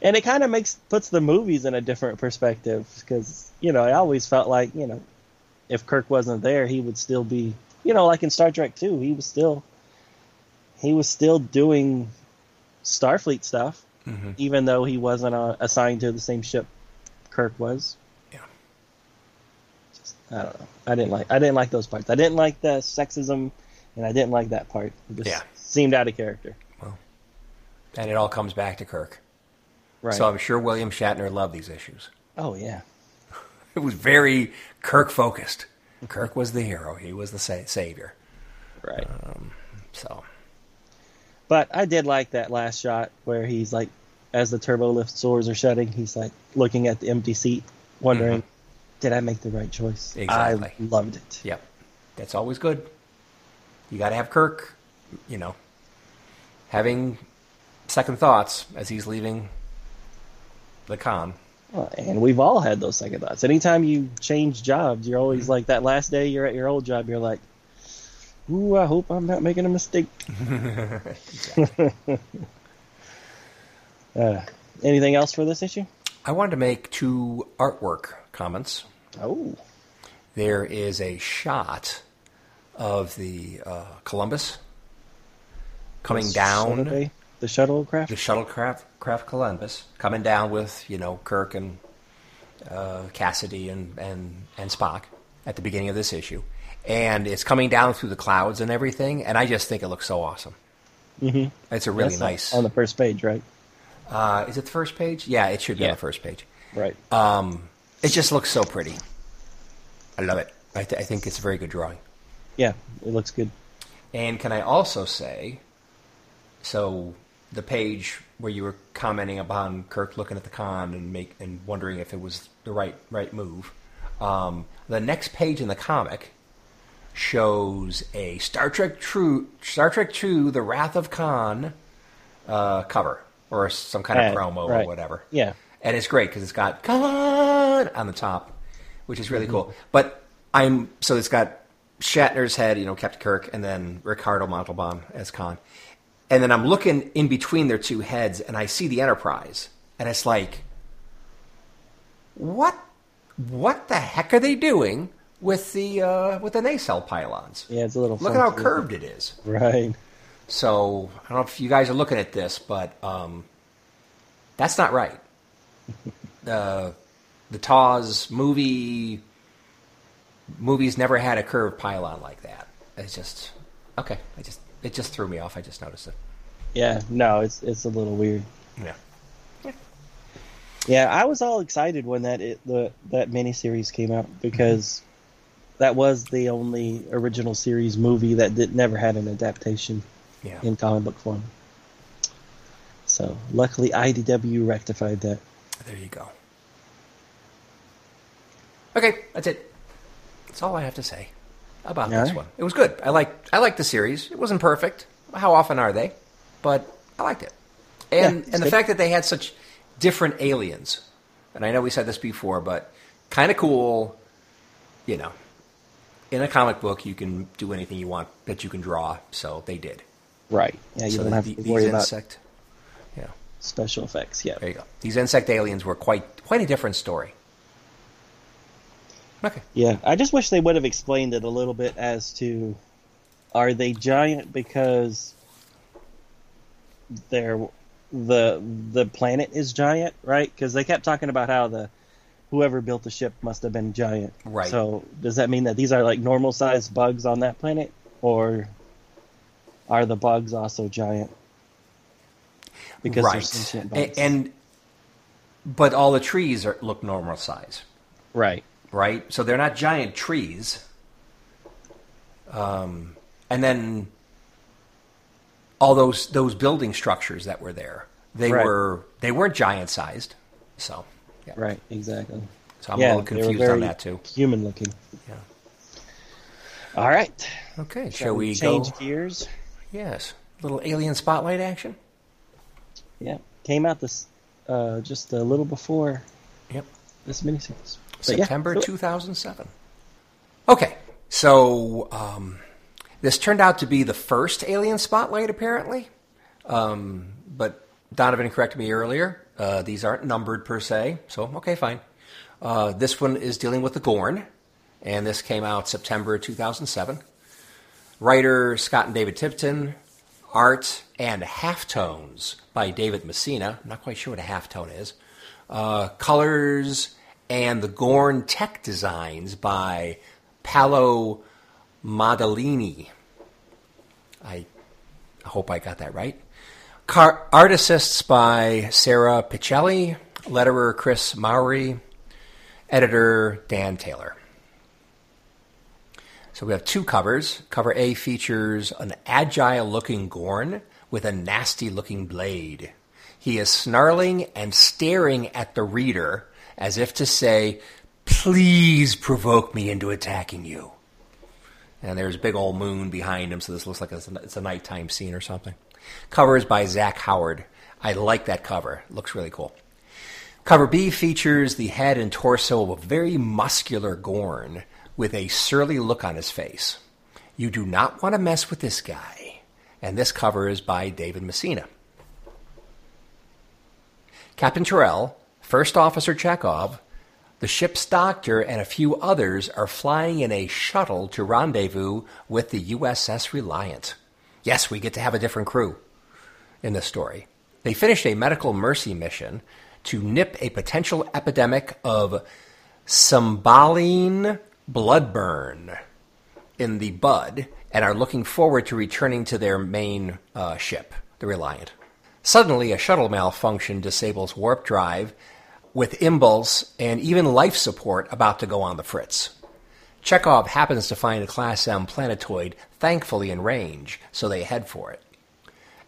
and it kind of makes puts the movies in a different perspective because you know I always felt like you know if Kirk wasn't there he would still be you know like in Star Trek 2 he was still he was still doing Starfleet stuff Mhm. even though he wasn't uh, assigned to the same ship Kirk was Yeah. Just, I don't know I didn't like I didn't like those parts I didn't like the sexism and I didn't like that part it just Yeah. seemed out of character well And it all comes back to Kirk. Right So I'm sure William Shatner loved these issues. oh yeah It was very Kirk focused. Kirk was the hero. He was the sa- savior. right um, So But I did like that last shot where he's like, as the turbo lift doors are shutting, he's like looking at the empty seat, wondering, mm-hmm. did I make the right choice? Exactly. I loved it. Yep. That's always good. You got to have Kirk, you know, having second thoughts as he's leaving the con. Well, and we've all had those second thoughts. Anytime you change jobs, you're always like that last day you're at your old job, you're like, Ooh, I hope I'm not making a mistake. uh, anything else for this issue? I wanted to make two artwork comments. Oh, There is a shot of the uh, Columbus coming down. Shuttle- the shuttlecraft. the shuttlecraft craft Columbus coming down with you know Kirk and uh, Cassidy and, and and Spock at the beginning of this issue, and it's coming down through the clouds and everything, and I just think it looks so awesome. Mhm. It's a really That's nice. on the first page, right? uh, is it the first page? Yeah, it should be on the first page. Right. Um, it just looks so pretty. I love it. I, th- I think it's a very good drawing. yeah, it looks good. And can I also say, so the page where you were commenting upon Kirk looking at the con and make and wondering if it was the right right move, um, the next page in the comic shows a Star Trek True Star Trek Two: The Wrath of Khan uh, cover or some kind of promo right. or whatever. Yeah. and it's great because it's got Khan on the top, which is really cool. But I'm so it's got Shatner's head, you know, Captain Kirk, and then Ricardo Montalban as Khan. And then I'm looking in between their two heads, and I see the Enterprise, and it's like, what, what the heck are they doing with the uh, with the nacelle pylons? Yeah, it's a little. Look at how curved it is. Right. So I don't know if you guys are looking at this, but um, that's not right. Uh, the TOS movie movies never had a curved pylon like that. It's just okay. I just it just threw me off. I just noticed it. Yeah. No, it's it's a little weird. Yeah. Yeah, I was all excited when that it, the that miniseries came out because that was the only original series movie that did, never had an adaptation Yeah. in comic book form. So luckily, IDW rectified that. There you go. Okay, that's it. That's all I have to say about All this right. one. It was good. I like I liked the series. It wasn't perfect. How often are they? But I liked it. And Yeah, and it's the good. fact that they had such different aliens. And I know we said this before, but kind of cool, you know. In a comic book, you can do anything you want that you can draw, so they did. Right. Yeah, you so don't have the- to these worry about insect, yeah. special effects. Yeah. There you go. These insect aliens were quite quite a different story. Okay. Yeah, I just wish they would have explained it a little bit as to are they giant because they're the the planet is giant, right? Because they kept talking about how the whoever built the ship must have been giant. Right. So does that mean that these are like normal sized bugs on that planet, or are the bugs also giant? Because they're right. sentient bugs. And, but all the trees are, look normal size, right. Right? So they're not giant trees. Um, and then all those those building structures that were there, they Right. were they weren't giant sized. So yeah. Right. Exactly. So I'm yeah, a little confused on that too. Human looking. Yeah. All right. Okay. Shall Shall we we change go? gears? Yes. Little alien spotlight action. Yeah, came out this uh, just a little before Yep. this miniseries. Yeah, September do 2007. Okay, so um, this turned out to be the first Alien Spotlight, apparently. Um, but Donovan corrected me earlier. Uh, these aren't numbered per se, so okay, fine. Uh, this one is dealing with the Gorn, and this came out September 2007. Writer Scott and David Tipton, art and halftones by David Messina. I'm not quite sure what a halftone is. Uh, colors and the Gorn tech designs by Paolo Modellini. I hope I got that right. Car- art assists by Sara Pichelli, letterer Chris Mowry, editor Dan Taylor. So we have two covers. Cover A features an agile looking Gorn with a nasty looking blade. He is snarling and staring at the reader as if to say, Please provoke me into attacking you. And there's a big old moon behind him, so this looks like it's a, nighttime scene or something. Cover is by Zach Howard. I like that cover. It looks really cool. Cover B features the head and torso of a very muscular Gorn with a surly look on his face. You do not want to mess with this guy. And this cover is by David Messina. Captain Terrell, First Officer Chekov, the ship's doctor, and a few others are flying in a shuttle to rendezvous with the USS Reliant. Yes, we get to have a different crew in this story. They finished a medical mercy mission to nip a potential epidemic of Cymbaline bloodburn in the bud and are looking forward to returning to their main uh, ship, the Reliant. Suddenly, a shuttle malfunction disables warp drive, with impulse and even life support about to go on the fritz. Chekov happens to find a Class M planetoid, thankfully in range, so they head for it.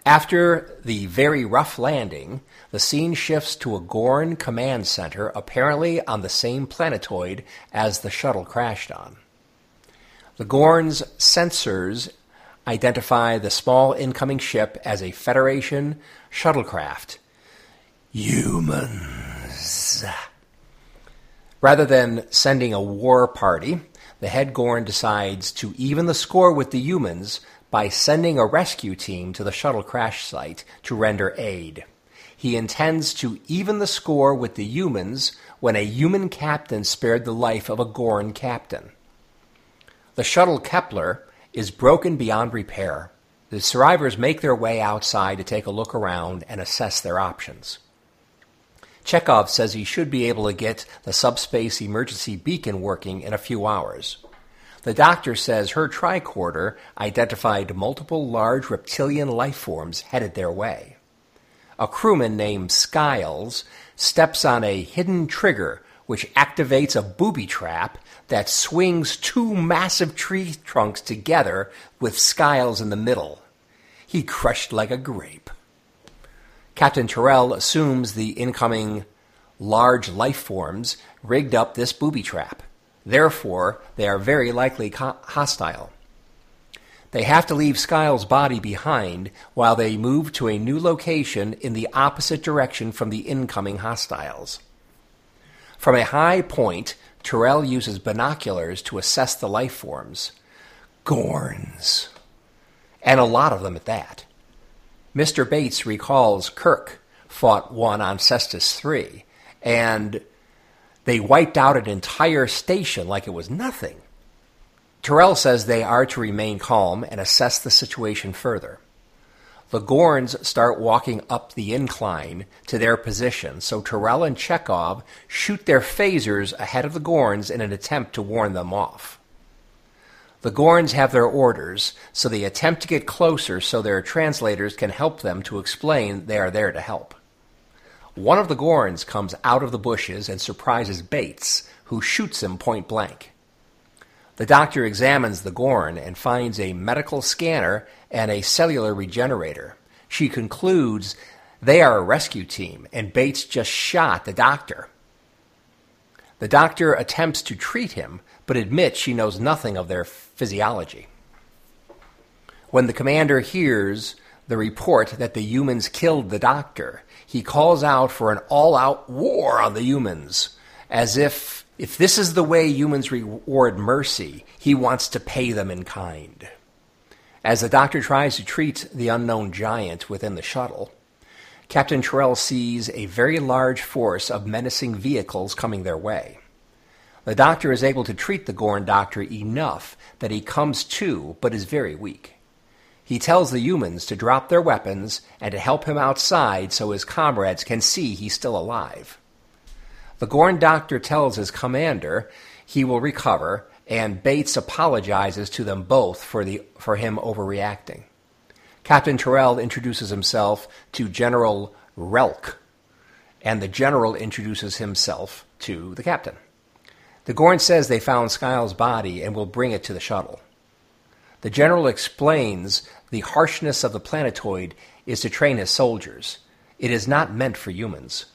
After the very rough landing, the scene shifts to a Gorn command center, apparently on the same planetoid as the shuttle crashed on. The Gorn's sensors identify the small incoming ship as a Federation shuttlecraft. Rather than sending a war party, the head Gorn decides to even the score with the humans by sending a rescue team to the shuttle crash site to render aid. He intends to even the score with the humans when a human captain spared the life of a Gorn captain. The shuttle Kepler is broken beyond repair. The survivors make their way outside to take a look around and assess their options. Chekov says he should be able to get the subspace emergency beacon working in a few hours. The doctor says her tricorder identified multiple large reptilian life forms headed their way. A crewman named Skiles steps on a hidden trigger which activates a booby trap that swings two massive tree trunks together with Skiles in the middle. He crushed like a grape. Captain Terrell assumes the incoming large life forms rigged up this booby trap. Therefore, they are very likely co- hostile. They have to leave Skiles' body behind while they move to a new location in the opposite direction from the incoming hostiles. From a high point, Terrell uses binoculars to assess the life forms. Gorns. And a lot of them at that. Mr. Bates recalls Kirk fought one on Cestus 3, and they wiped out an entire station like it was nothing. Terrell says they are to remain calm and assess the situation further. The Gorns start walking up the incline to their position, so Terrell and Chekov shoot their phasers ahead of the Gorns in an attempt to warn them off. The Gorns have their orders, so they attempt to get closer so their translators can help them to explain they are there to help. One of the Gorns comes out of the bushes and surprises Bates, who shoots him point blank. The doctor examines the Gorn and finds a medical scanner and a cellular regenerator. She concludes they are a rescue team, and Bates just shot the doctor. The doctor attempts to treat him, but admits she knows nothing of their physiology. When the commander hears the report that the humans killed the doctor, he calls out for an all out war on the humans, as if if this is the way humans reward mercy, he wants to pay them in kind. As the doctor tries to treat the unknown giant within the shuttle, Captain Terrell sees a very large force of menacing vehicles coming their way. The doctor is able to treat the Gorn doctor enough that he comes to, but is very weak. He tells the humans to drop their weapons and to help him outside so his comrades can see he's still alive. The Gorn doctor tells his commander he will recover, and Bates apologizes to them both for, the, for him overreacting. Captain Terrell introduces himself to General Relk, and the general introduces himself to the captain. The Gorn says they found Skiles' body and will bring it to the shuttle. The general explains the harshness of the planetoid is to train his soldiers. It is not meant for humans.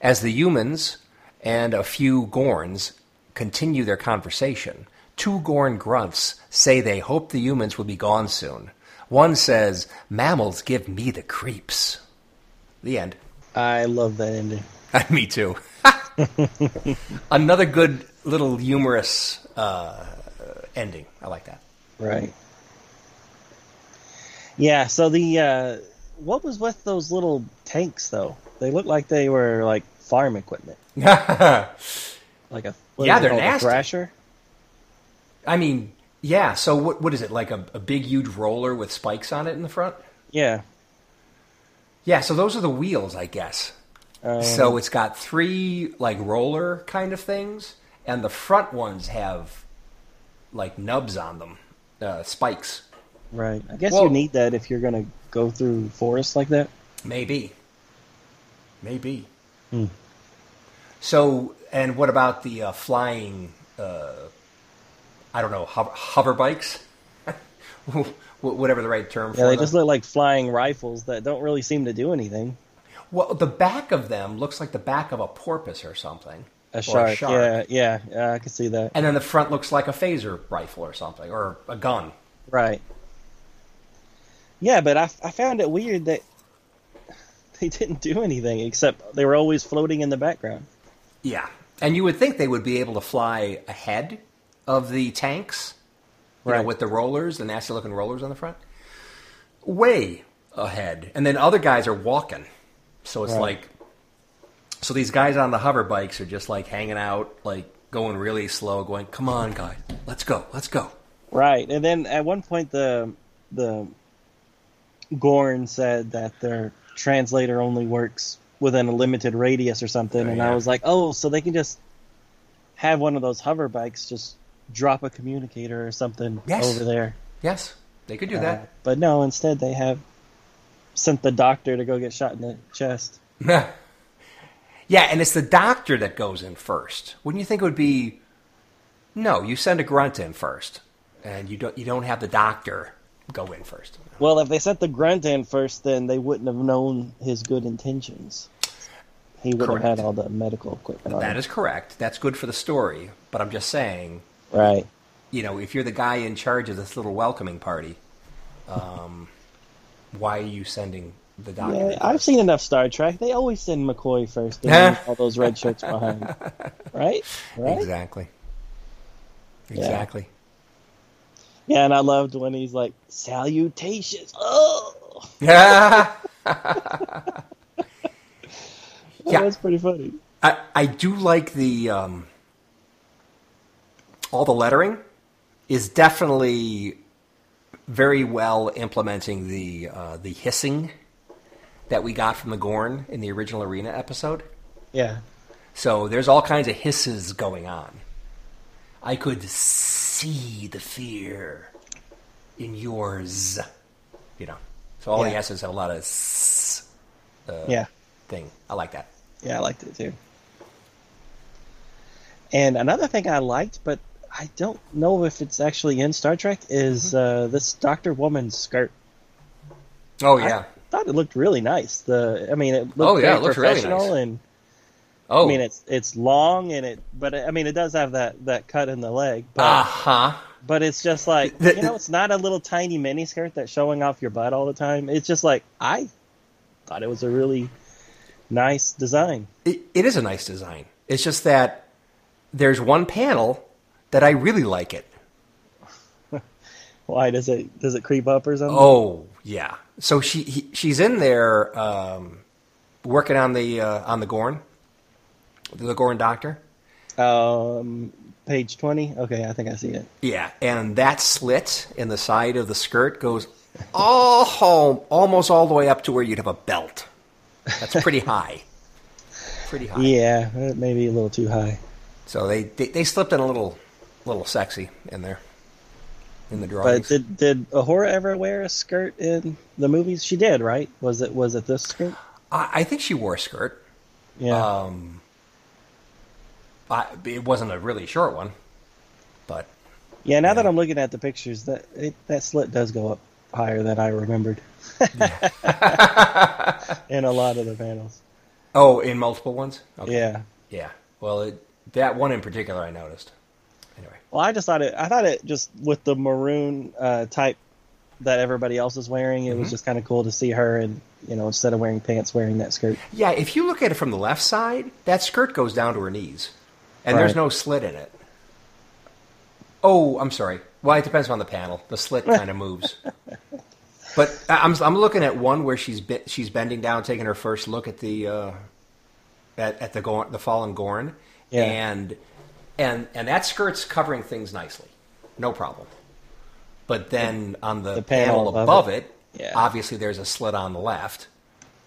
As the humans and a few Gorns continue their conversation. Two Gorn grunts say they hope the humans will be gone soon. One says, Mammals give me the creeps. The end. I love that ending. Me too. Another good little humorous uh, ending. I like that. Right. Yeah. So the uh, what was with those little tanks though? They looked like they were like farm equipment, like a Yeah, they're called, a nasty. thrasher. I mean, yeah. So what? What is it like? A, a big, huge roller with spikes on it in the front? Yeah. Yeah. So those are the wheels, I guess. Um, so it's got three like roller kind of things, and the front ones have like nubs on them, uh, spikes. right. I guess Well- you need that if you're gonna go through forests like that. Maybe. Maybe. Hmm. So, and what about the uh, flying? Uh, I don't know, hover, hover bikes, whatever the right term for Yeah, they them. just look like flying rifles that don't really seem to do anything. Well, the back of them looks like the back of a porpoise or something. A Or shark. Yeah, yeah, yeah. I can see that. And then the front looks like a phaser rifle or something, or a gun. Right. Yeah, but I, I found it weird that they didn't do anything except they were always floating in the background. Yeah. And you would think they would be able to fly ahead of the tanks, you know, Right. with the rollers, the nasty looking rollers on the front. Way ahead. And then other guys are walking. So it's Right. like, so these guys on the hover bikes are just like hanging out, like going really slow, going, come on, guys, let's go, let's go. Right, and then at one point the the Gorn said that their translator only works within a limited radius or something, Oh, and yeah. I was like, oh, so they can just have one of those hover bikes just drop a communicator or something Yes. over there. Yes, they could do Uh, that. but no, instead they have sent the doctor to go get shot in the chest. yeah, and it's the doctor that goes in first. Wouldn't you think it would be? No, you send a grunt in first, and you don't. You don't have the doctor go in first. Well, if they sent the grunt in first, then they wouldn't have known his good intentions. He would Correct. have had all the medical equipment That is correct. That's good for the story. But I'm just saying, Right. you know, if you're the guy in charge of this little welcoming party, um, why are you sending the doctor? Yeah, I've seen enough Star Trek. They always send McCoy first and all those red shirts behind. Right? Right? Exactly. Exactly. Yeah, and I loved when he's like, salutations. Oh! Yeah. Yeah. was pretty funny. I, I do like the um, all the lettering is definitely very well implementing the uh, the hissing that we got from the Gorn in the original arena episode. Yeah. So there's all kinds of hisses going on. I could see the fear in yours. You know. So all the Yeah. S's have a lot of s uh, Yeah. thing. I like that. Yeah, I liked it too. And another thing I liked, but I don't know if it's actually in Star Trek, is uh, this Doctor Woman's skirt. Oh yeah, I thought it looked really nice. The I mean, it looked Oh, yeah, it looks really professional, nice. and Oh. I mean, it's it's long and it, but I mean, it does have that that cut in the leg. But uh huh. but it's just like The- you know, it's not a little tiny mini skirt that's showing off your butt all the time. It's just like I thought it was a really nice design. It, it is a nice design. It's just that there's one panel that I really like it. Why does it does it creep up or something? Oh yeah. So she he, she's in there um, working on the uh, on the Gorn, the Gorn doctor. Um, page twenty. Okay, I think I see it. Yeah, and that slit in the side of the skirt goes all home, almost all the way up to where you'd have a belt. That's pretty high. Pretty high. Yeah, maybe a little too high. So they, they they slipped in a little little sexy in there in the drawings. But did did Uhura ever wear a skirt in the movies? She did, right? Was it was it this skirt? I, I think she wore a skirt. Yeah. Um, I, it wasn't a really short one, but yeah. Now that. I'm looking at the pictures, that it, that slit does go up higher than I remembered. in a lot of the panels. oh, in multiple ones. Okay. Yeah. yeah, Well, it, that one in particular, I noticed. Anyway, Well, I just thought it. I thought it just with the maroon uh, type that everybody else is wearing. It Mm-hmm. was just kind of cool to see her, and you know, instead of wearing pants, wearing that skirt. yeah. If you look at it from the left side, that skirt goes down to her knees, and there's no slit in it. Oh, I'm sorry. Well, it depends on the panel. The slit kind of moves. But I'm I'm looking at one where she's be, she's bending down, taking her first look at the uh, at at the Gorn, the fallen Gorn, Yeah. and and and that skirt's covering things nicely, no problem. But then on the, The panel, panel above, it, it. Yeah. obviously there's a slit on the left,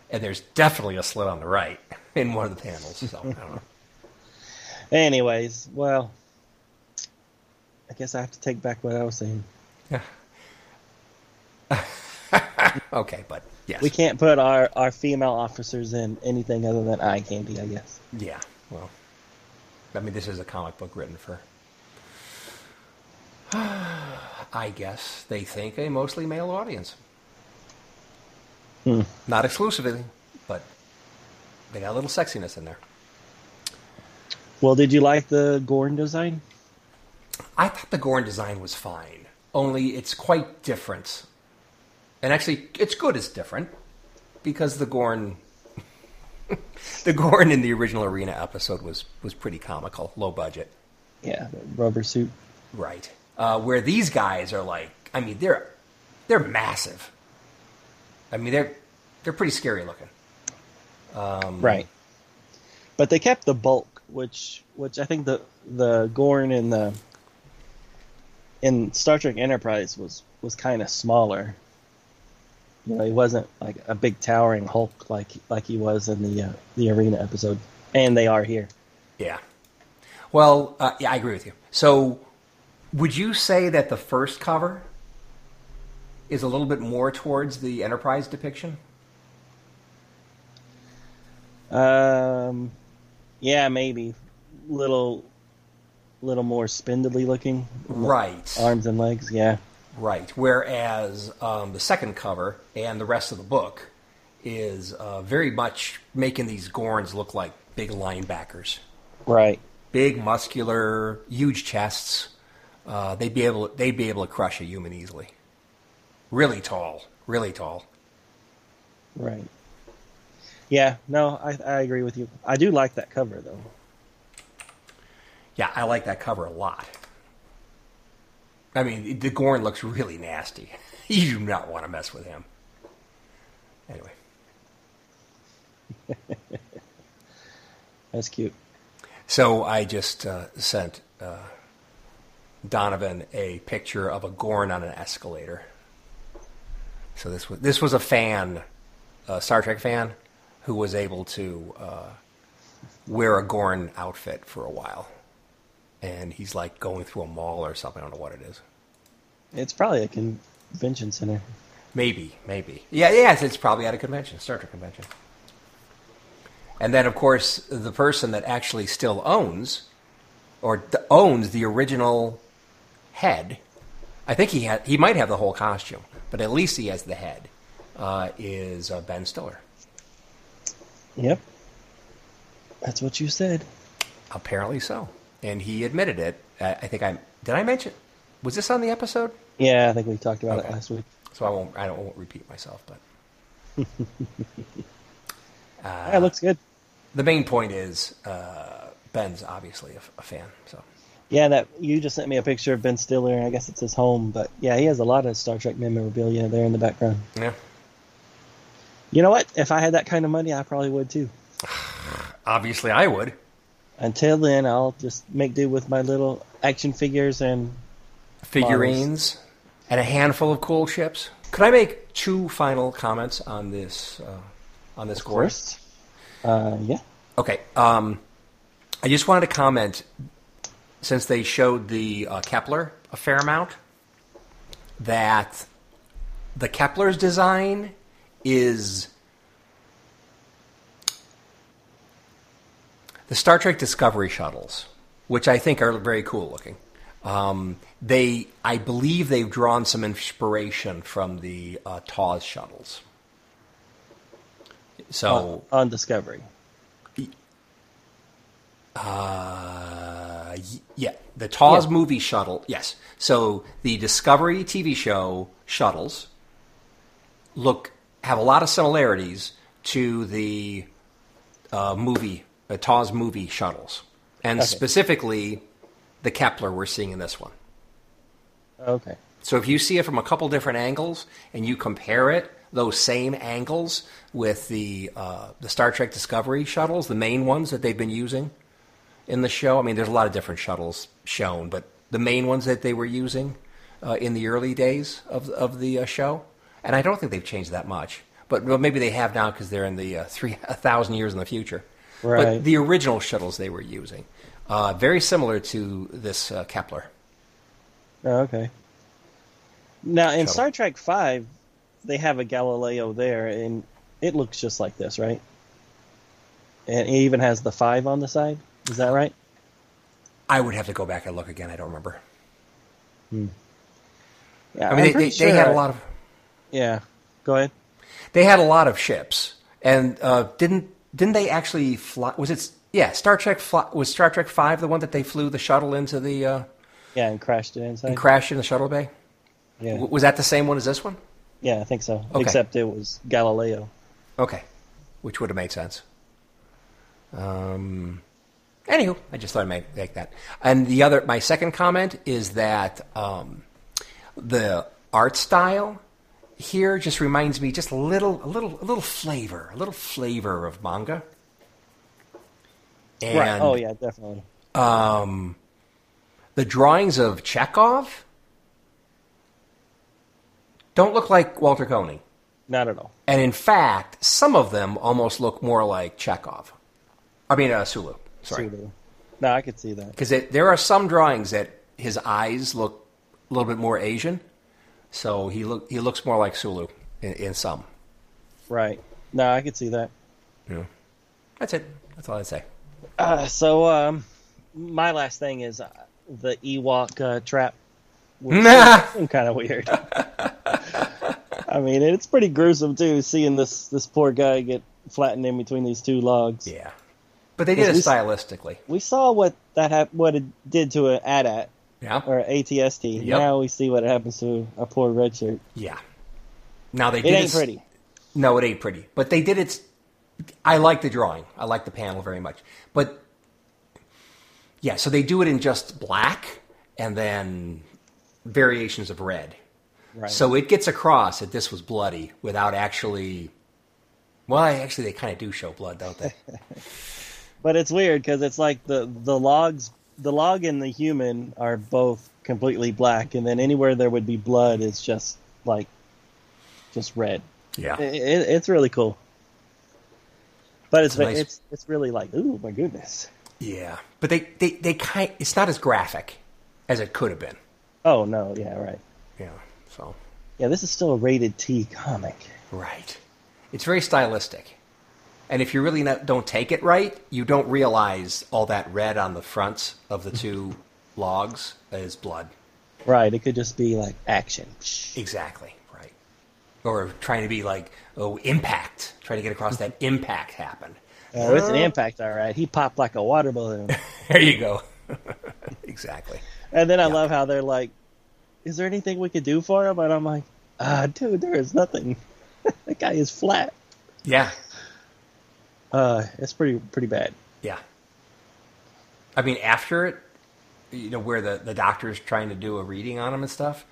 and there's definitely a slit on the right in one of the panels. So I don't know. Anyways, well, I guess I have to take back what I was saying. Okay, but yes, We can't put our, our female officers in anything other than eye candy, I guess. Yeah, well, I mean, this is a comic book written for, I guess they think a mostly male audience. Hmm. Not exclusively, but they got a little sexiness in there. Well, did you like the Gorn design? I thought the Gorn design was fine, only it's quite different. And actually, it's good it's different because the Gorn, the Gorn in the original Arena episode was was pretty comical, low budget. Yeah, rubber suit. Right. Uh, where these guys are like, I mean, they're they're massive. I mean, they're they're pretty scary looking. Um, Right. But they kept the bulk, which which I think the the Gorn in the in Star Trek Enterprise was was kind of smaller. You know, he wasn't like a big towering Hulk like like he was in the uh, the arena episode, and they are here. Yeah. Well, uh, yeah, I agree with you. So, would you say that the first cover is a little bit more towards the Enterprise depiction? Um, yeah, maybe little little more spindly looking. Right. Arms and legs, yeah. Right. Whereas um, the second cover and the rest of the book is uh, very much making these Gorns look like big linebackers. Right. big, muscular, huge chests. Uh, they'd be able they'd be able to crush a human easily. Really tall, really tall. Right. Yeah, no, I, I agree with you. I do like that cover though. Yeah, I like that cover a lot. I mean, the Gorn looks really nasty. You do not want to mess with him. Anyway, That's cute. so I just uh, sent uh, Donovan a picture of a Gorn on an escalator. So this was this was a fan, a Star Trek fan, who was able to uh, wear a Gorn outfit for a while, and he's like going through a mall or something. I don't know what it is. It's probably a convention center. Maybe, maybe. Yeah, yes, it's probably at a convention, Star Trek convention. And then, of course, the person that actually still owns or owns the original head, I think he had, he might have the whole costume, but at least he has the head. Uh, is uh, Ben Stiller? Yep. That's what you said. Apparently so, and he admitted it. I, I think I did. I mention was this on the episode? Yeah, I think we talked about Okay. it last week. So I won't. I don't won't repeat myself, but yeah, it looks good. the main point is uh, Ben's obviously a fan. So Yeah, that you just sent me a picture of Ben Stiller, and I guess it's his home. But yeah, he has a lot of Star Trek memorabilia there in the background. yeah, You know what? If I had that kind of money, I probably would too. obviously I would. Until then, I'll just make do with my little action figures and Figurines and a handful of cool ships. Could I make two final comments on this uh, on this course? first. Uh, yeah. Okay. Um, I just wanted to comment since they showed the uh, Kepler a fair amount that the Kepler's design is the Star Trek Discovery shuttles, which I think are very cool looking. Um, they, I believe, they've drawn some inspiration from the uh, TOS shuttles. So on, on Discovery. Uh, yeah, the TOS Yeah. movie shuttle. Yes. So the Discovery TV show shuttles look have a lot of similarities to the uh, movie, the TOS movie shuttles, and Okay. specifically the Kepler we're seeing in this one. Okay. So if you see it from a couple different angles and you compare it, those same angles with the uh, the Star Trek Discovery shuttles, the main ones that they've been using in the show. I mean, there's a lot of different shuttles shown, but the main ones that they were using uh, in the early days of of the uh, show, and I don't think they've changed that much. But well, maybe they have now because they're in the uh, three a thousand years in the future. Right. But the original shuttles they were using, uh, very similar to this uh, Kepler. Oh, okay. Now in Shuttle. Star Trek Five, they have a Galileo there, and it looks just like this, right? And it even has the five on the side. Is that right? I would have to go back and look again. I don't remember. Hmm. Yeah, I mean, I'm they, they, pretty they had a sure- lot of Yeah. Go ahead. they had a lot of ships, and uh, didn't didn't they actually fly? Was it yeah? Star Trek fly, was Star Trek Five the one that they flew the shuttle into the uh, Yeah, and crashed it inside. and crashed in the shuttle bay? yeah. W- Was that the same one as this one? yeah, I think so. Okay. Except it was Galileo. Okay, which would have made sense. Um, anywho, I just thought I might make, that. And the other, my second comment is that um, the art style here just reminds me just a little, a little, a little flavor, a little flavor of manga. And right. Oh yeah, definitely. um, the drawings of Chekov don't look like Walter Koenig. Not at all. And in fact, some of them almost look more like Chekov. I mean, uh, Sulu. Sorry. Sulu. No, I could see that. Because there are some drawings that his eyes look a little bit more Asian. So he, look, he looks more like Sulu in, in some. Right. No, I could see that. Yeah. That's it. That's all I'd say. Uh, so, um, my last thing is uh, the Ewok uh, trap. Was kind of weird. I mean, it's pretty gruesome too, seeing this this poor guy get flattened in between these two logs. Yeah. But they did it stylistically. We saw what that hap- what it did to an AT-AT Yeah. or ATST. Yep. Now we see what happens to a poor red shirt. Yeah. Now they It ain't s- pretty. No, it ain't pretty. But they did it. I like the drawing. I like the panel very much. But yeah, so they do it in just black and then variations of red. Right. So it gets across that this was bloody without actually. Well, actually, they kind of do show blood, don't they? But it's weird because it's like the the logs, the log and the human are both completely black, and then anywhere there would be blood is just like just red. yeah. It, it, it's really cool. But it's It's nice- it's it's really like ooh my goodness. Yeah. But they, they, they kind. It's not as graphic as it could have been. Oh no, yeah, right. Yeah. So. Yeah, this is still a rated T comic. Right. It's very stylistic. And if you really not, don't take it right, you don't realize all that red on the fronts of the two logs is blood. Right, it could just be like action. Exactly. Right. Or trying to be like, oh, impact. Trying to get across that impact happened. Oh, it's an impact, all right. He popped like a water balloon. There you go. exactly. And then I Yeah. love how they're like, "Is there anything we could do for him?" And I'm like, "Ah, dude, there is nothing. that guy is flat. Yeah. Uh, it's pretty pretty bad." Yeah. I mean, after it, you know, where the, the doctor's trying to do a reading on him and stuff,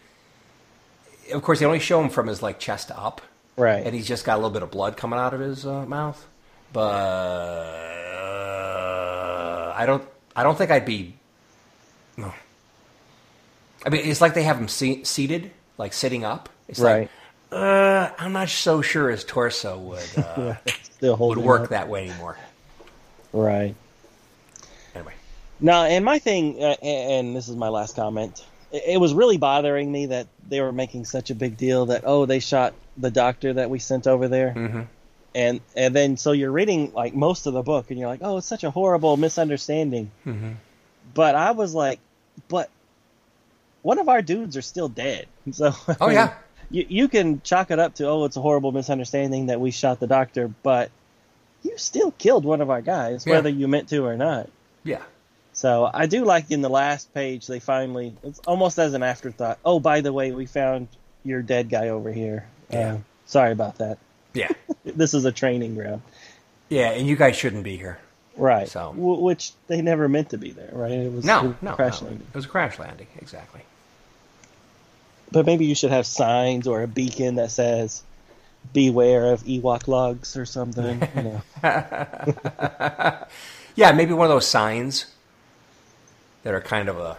of course, they only show him from his, like, chest up. Right. and he's just got a little bit of blood coming out of his uh, mouth. But uh, I don't. I don't think I'd be. No. I mean, it's like they have him se- seated, like sitting up. It's right. like uh, I'm not so sure his torso would uh, Still would work up. that way anymore. Right. Anyway, Now, and my thing, uh, and this is my last comment. It it was really bothering me that they were making such a big deal that oh they shot the doctor that we sent over there, mm-hmm. and and then so you're reading like most of the book and you're like oh it's such a horrible misunderstanding, Mm-hmm. but I was like, but one of our dudes are still dead, so Oh, yeah. You you can chalk it up to oh it's a horrible misunderstanding that we shot the doctor, but you still killed one of our guys Yeah. whether you meant to or not. Yeah. So I do like in the last page they finally it's almost as an afterthought. Oh, by the way, we found your dead guy over here. Yeah. Uh, sorry about that. Yeah. This is a training ground, yeah, and you guys shouldn't be here. right? So- W- which they never meant to be there, right? It was No, no, crash no. landing. It was a crash landing, exactly. But maybe you should have signs or a beacon that says "Beware of Ewok logs" or something. You know. Yeah, maybe one of those signs that are kind of a,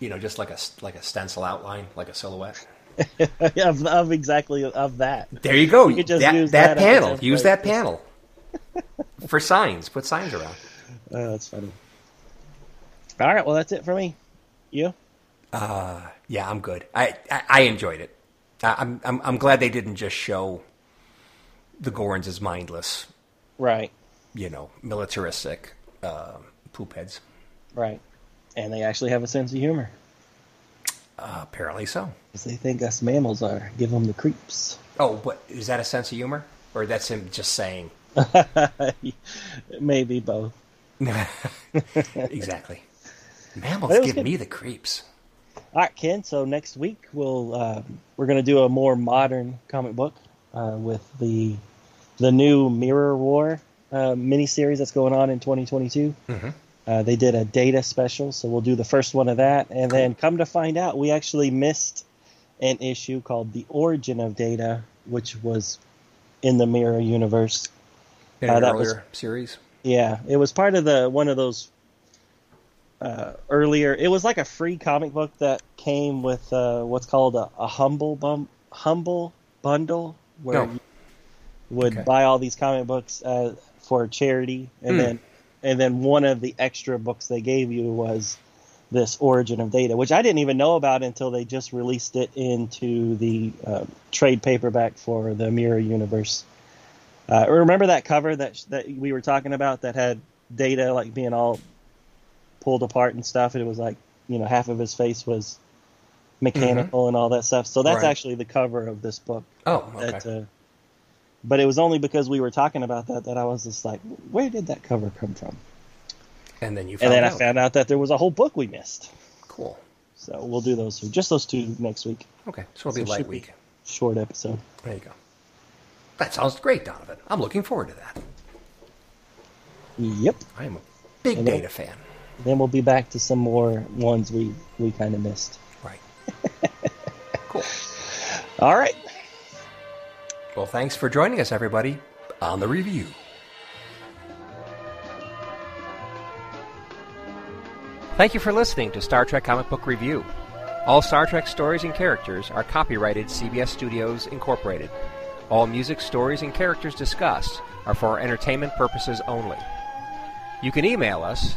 you know, just like a like a stencil outline, like a silhouette. of, of exactly of that. There you go. You could just that use that that panel. Use that panel for signs. Put signs around. Oh, that's funny. All right, well that's it for me. You? Uh, Yeah, I'm good. I I, I enjoyed it. I, I'm I'm I'm glad they didn't just show the Gorns as mindless, Right, you know, militaristic uh, poop heads. right. And they actually have a sense of humor. Uh, apparently so. Because they think us mammals are. Give them the creeps. Oh, but is that a sense of humor, or that's him just saying? Maybe both. exactly. Mammals But it was give me the creeps. All right, Ken. So next week we'll uh, we're going to do a more modern comic book uh, with the the new Mirror War uh, miniseries that's going on in 2022. Mm-hmm. Uh, they did a data special, so we'll do the first one of that, and then come to find out, we actually missed an issue called "The Origin of Data," which was in the Mirror universe. In Uh, that was- series. Yeah, it was part of the one of those uh, earlier. It was like a free comic book that came with uh, what's called a, a humble bum, humble bundle, where Oh. you would Okay. buy all these comic books uh, for charity, and Hmm. then and then one of the extra books they gave you was this Origin of Data, which I didn't even know about until they just released it into the uh, trade paperback for the Mirror Universe. Uh, remember that cover that that we were talking about that had Data like being all pulled apart and stuff. It was like you know half of his face was mechanical and all that stuff. So that's Right. actually the cover of this book. Oh, okay. That, uh, but it was only because we were talking about that that I was just like, where did that cover come from? and then you And then out. I found out that there was a whole book we missed. Cool. So we'll do those two, just those two next week. Okay, so it'll be So a light should be- week. Short episode. There you go. That sounds great, Donovan. I'm looking forward to that. Yep. I am a big And data fan. Then we'll be back to some more ones we we kind of missed. Right. cool. All right. Well, thanks for joining us, everybody, on the review. Thank you for listening to Star Trek Comic Book Review. All Star Trek stories and characters are copyrighted CBS Studios Incorporated. All music, stories, and characters discussed are for entertainment purposes only. You can email us